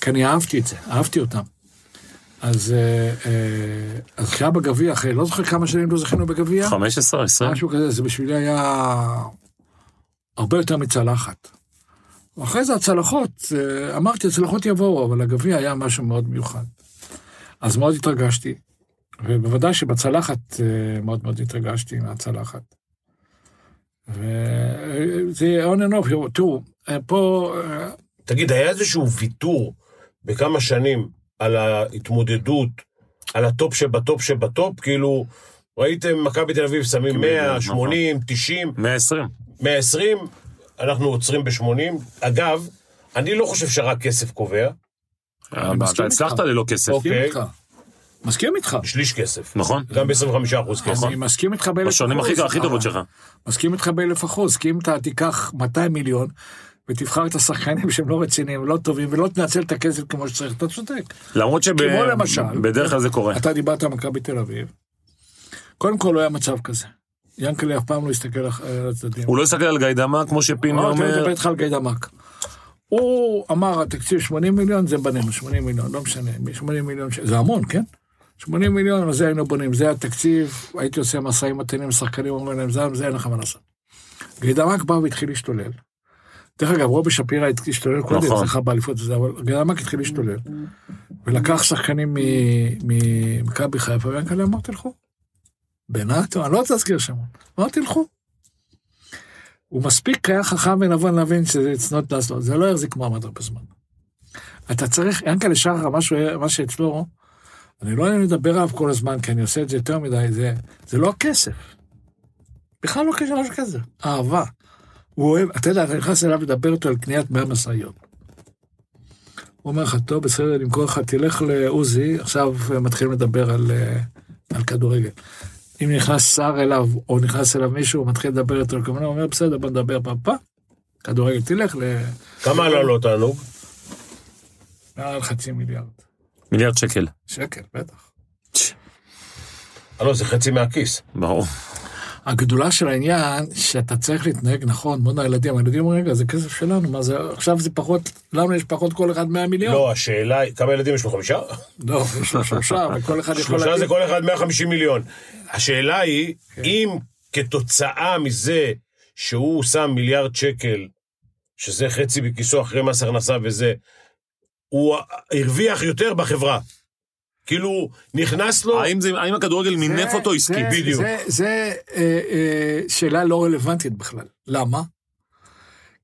כי אני אהבתי את זה, אהבתי אותם. אז אה, אה, כשהיה בגביע, אחרי לא זוכר כמה שנים לא זכינו בגביע, 15, 20? משהו כזה, זה בשבילי היה הרבה יותר מצלחת. ואחרי זה הצלחות, אה, אמרתי, הצלחות יבואו, אבל הגביע היה משהו מאוד מיוחד. אז מאוד התרגשתי, ובוודאי שבצלחת אה, מאוד מאוד התרגשתי מהצלחת. וזה on and off, תראו, אה, פה, אה, תגיד, היה איזשהו ויתור בכמה שנים על ההתמודדות, על הטופ שבטופ שבטופ? כאילו, ראיתם מכבי תל אביב שמים 100, נכון. 80, 90, 120. 120, אנחנו עוצרים ב-80. אגב, אני לא חושב שרק כסף קובע, אתה הצלחת. ללא כסף. מסכים אוקיי. איתך. מסכים איתך. שליש כסף. נכון? גם ב-25% כסף. אני מסכים איתך באלף בשנים הכי אחוז, הכי טובות שלך. מסכים איתך באלף אחוז, כי אם אתה תיקח 200 מיליון ותבחר את השחקנים שהם לא רציניים, לא טובים, ולא תנצל את הכסף כמו שצריך, אתה צודק. למרות שבדרך כלל זה קורה. אתה דיברת על מכבי תל אביב. קודם כל לא היה מצב כזה. ינקלה אף פעם לא הסתכל על הצדדים. הוא לא הסתכל על גיידמה כמו שפיני אמרתי, אני מדבר אומר. איתך על גיידמק. הוא אמר, התקציב 80 מיליון, זה בנינו, 80 מיליון, לא משנה, 80 מיליון, זה המון, כן? 80 מיליון, על זה היינו בונים, זה התקציב, הייתי עושה משאים ומתנים עם שחקנים, אומרים להם, זה, זה אין לך מה לעשות. גיידמק בא והתחיל להשתולל. דרך אגב, רובי שפירא התחיל להשתולל קודם, נכון. זכה באליפות וזה, אבל גיידמק התחיל להשתולל. ולקח שחקנים ממכבי חיפה, וינקלה אמר, תלכו. בנאטו, אני לא רוצה להזכיר שמות, אמר, תלכו. הוא מספיק היה חכם ונבון להבין שזה it's not זה לא יחזיק מעמד הרבה זמן. אתה צריך, ינקלה שחר, מה שאצלו, אני לא לדבר עליו כל הזמן, כי אני עושה את זה יותר מדי, זה, זה לא הכסף. בכלל לא קשר לכסף, אהבה. הוא אוהב, אתה יודע, אתה נכנס אליו לדבר איתו על קניית 100 משאיות. הוא אומר לך, טוב, בסדר, נמכור לך, תלך לעוזי, עכשיו מתחילים לדבר על, אה, על כדורגל. אם נכנס שר אליו, או נכנס אליו מישהו, הוא מתחיל לדבר איתו, הוא אומר, בסדר, בוא נדבר פעם פעם. כדורגל, תלך ל... כמה עלה לו תענוג? מעל חצי מיליארד. מיליארד שקל. שקל, בטח. אה, לא, זה חצי מהכיס. ברור. הגדולה של העניין, שאתה צריך להתנהג נכון מול הילדים. הילדים אומרים, רגע, זה כסף שלנו, מה זה, עכשיו זה פחות, לנו יש פחות כל אחד 100 מיליון. לא, השאלה היא, כמה ילדים יש לו? חמישה? לא, יש לו שלושה, וכל אחד יכול שלושה. זה כל אחד 150 מיליון. השאלה היא, אם כתוצאה מזה שהוא שם מיליארד שקל, שזה חצי בכיסו אחרי מס הכנסה וזה, הוא הרוויח יותר בחברה. כאילו, נכנס לו... האם זה- האם הכדורגל מינף זה- אותו עסקית? זה- בדיוק. זה, זה אה, אה, שאלה לא רלוונטית בכלל. למה?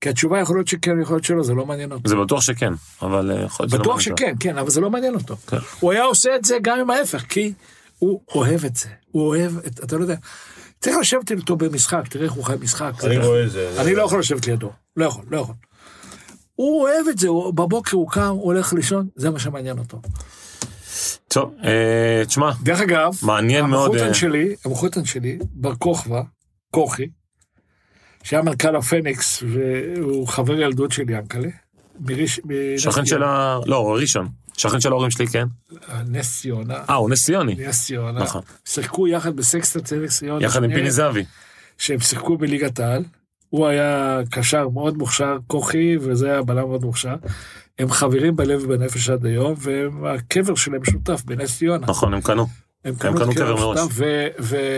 כי התשובה יכול להיות שכן, יכול להיות שלא, זה לא מעניין אותו. זה בטוח שכן, אבל אה, יכול להיות שזה לא בטוח אותו. שכן, כן, אבל זה לא מעניין אותו. כן. הוא היה עושה את זה גם עם ההפך, כי הוא אוהב את זה. הוא אוהב, את, אתה לא יודע, צריך לשבת איתו במשחק, תראה איך הוא חי משחק. אני זה- רואה את זה. אני לא יכול לשבת לידו, לא יכול, לא יכול. הוא אוהב את זה, הוא, בבוקר הוא קם, הוא הולך לישון, זה מה שמעניין אותו. טוב, אה, תשמע, דרך אגב, מעניין מאוד, המחותן אה, שלי, המחותן שלי, בר כוכבא, כוכי, שהיה מנכ"ל הפניקס, והוא חבר ילדות של ינקלה, מריש... שכן. של ה... לא, ראשון. שכן של ההורים שלי, כן. נס ציונה, אה, הוא נס ציוני. נס ציונה, נכון. שיחקו יחד בסקסטה נס ציונה, יחד עם פיני זהבי. שהם שיחקו בליגת העל, הוא היה קשר מאוד מוכשר, כוכי, וזה היה בלם מאוד מוכשר. הם חברים בלב ובנפש עד היום, והקבר שלהם משותף בנס ציונה. נכון, הם קנו. הם קנו קבר מראש.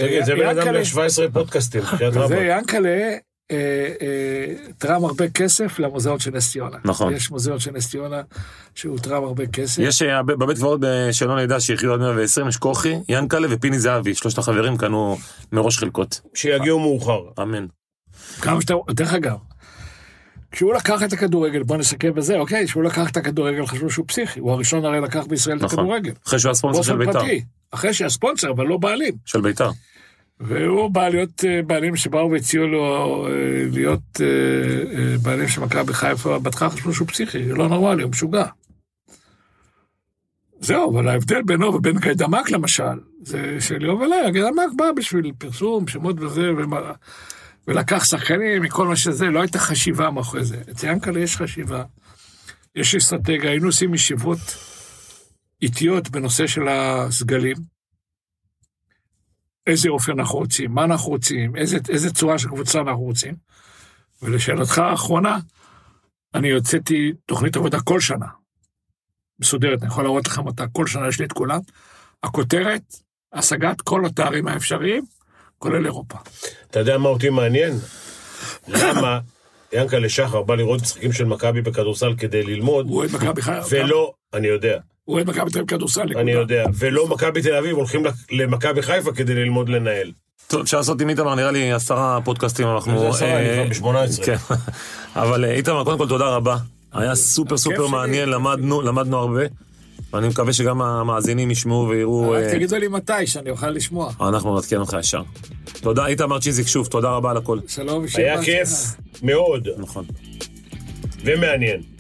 תגיד, זה בן אדם ינקלה- ל-17 פודקאסטים, *laughs* וזה רבאק. ינקלה, אה, אה, תרם הרבה כסף למוזיאון של נס ציונה. נכון. יש מוזיאון של נס ציונה שהוא תרם הרבה כסף. יש אה, בבית קברות שלא נדע שיחיו עד 120, יש כוכי, ינקלה ופיני זהבי, שלושת החברים קנו מראש חלקות. שיגיעו מאוחר. אמן. כמה שאתה, דרך אגב, כשהוא לקח את הכדורגל, בוא נסכם בזה, אוקיי, כשהוא לקח את הכדורגל חשבו שהוא פסיכי, הוא הראשון הרי לקח בישראל את נכון. הכדורגל. אחרי שהוא היה ספונסר של בית"ר. אחרי שהיה ספונסר, אבל לא בעלים. של בית"ר. והוא בא להיות אה, בעלים שבאו והציעו לו אה, להיות אה, בעלים של מכבי חיפה, בהתחלה חשבו שהוא פסיכי, לא נורמלי, הוא משוגע. זהו, אבל ההבדל בינו ובין גיידמק למשל, זה שליאור וליה, גיידמק בא בשביל פרסום, שמות וזה, ומה- ולקח שחקנים מכל מה שזה, לא הייתה חשיבה מאחורי זה. אצל ינקלה יש חשיבה, יש אסטרטגיה, היינו עושים ישיבות איטיות בנושא של הסגלים. איזה אופן אנחנו רוצים, מה אנחנו רוצים, איזה, איזה צורה של קבוצה אנחנו רוצים. ולשאלתך האחרונה, אני הוצאתי תוכנית עבודה כל שנה, מסודרת, אני יכול להראות לכם אותה, כל שנה יש לי את כולם. הכותרת, השגת כל התארים האפשריים, כולל אירופה. אתה יודע מה אותי מעניין? למה ינקלה שחר בא לראות משחקים של מכבי בכדורסל כדי ללמוד, הוא אוהד מכבי חיפה, ולא, אני יודע, הוא אוהד מכבי תל אביב כדורסל, נקודה. אני יודע, ולא מכבי תל אביב הולכים למכבי חיפה כדי ללמוד לנהל. טוב, אפשר לעשות עם איתמר, נראה לי עשרה פודקאסטים אנחנו... זה עשרה, אה, אני כבר ב-18. כן. אבל אה, איתמר, קודם כל תודה רבה. היה סופר סופר. מעניין, למדנו, למדנו הרבה. ואני מקווה שגם המאזינים ישמעו ויראו... רק אה, תגידו לי מתי, שאני אוכל לשמוע. אנחנו נעדכן אותך ישר. תודה, איתמר צ'יזיק, שוב, תודה רבה על הכל. שלום ושיהיה היה. כיף מאוד נכון. ומעניין.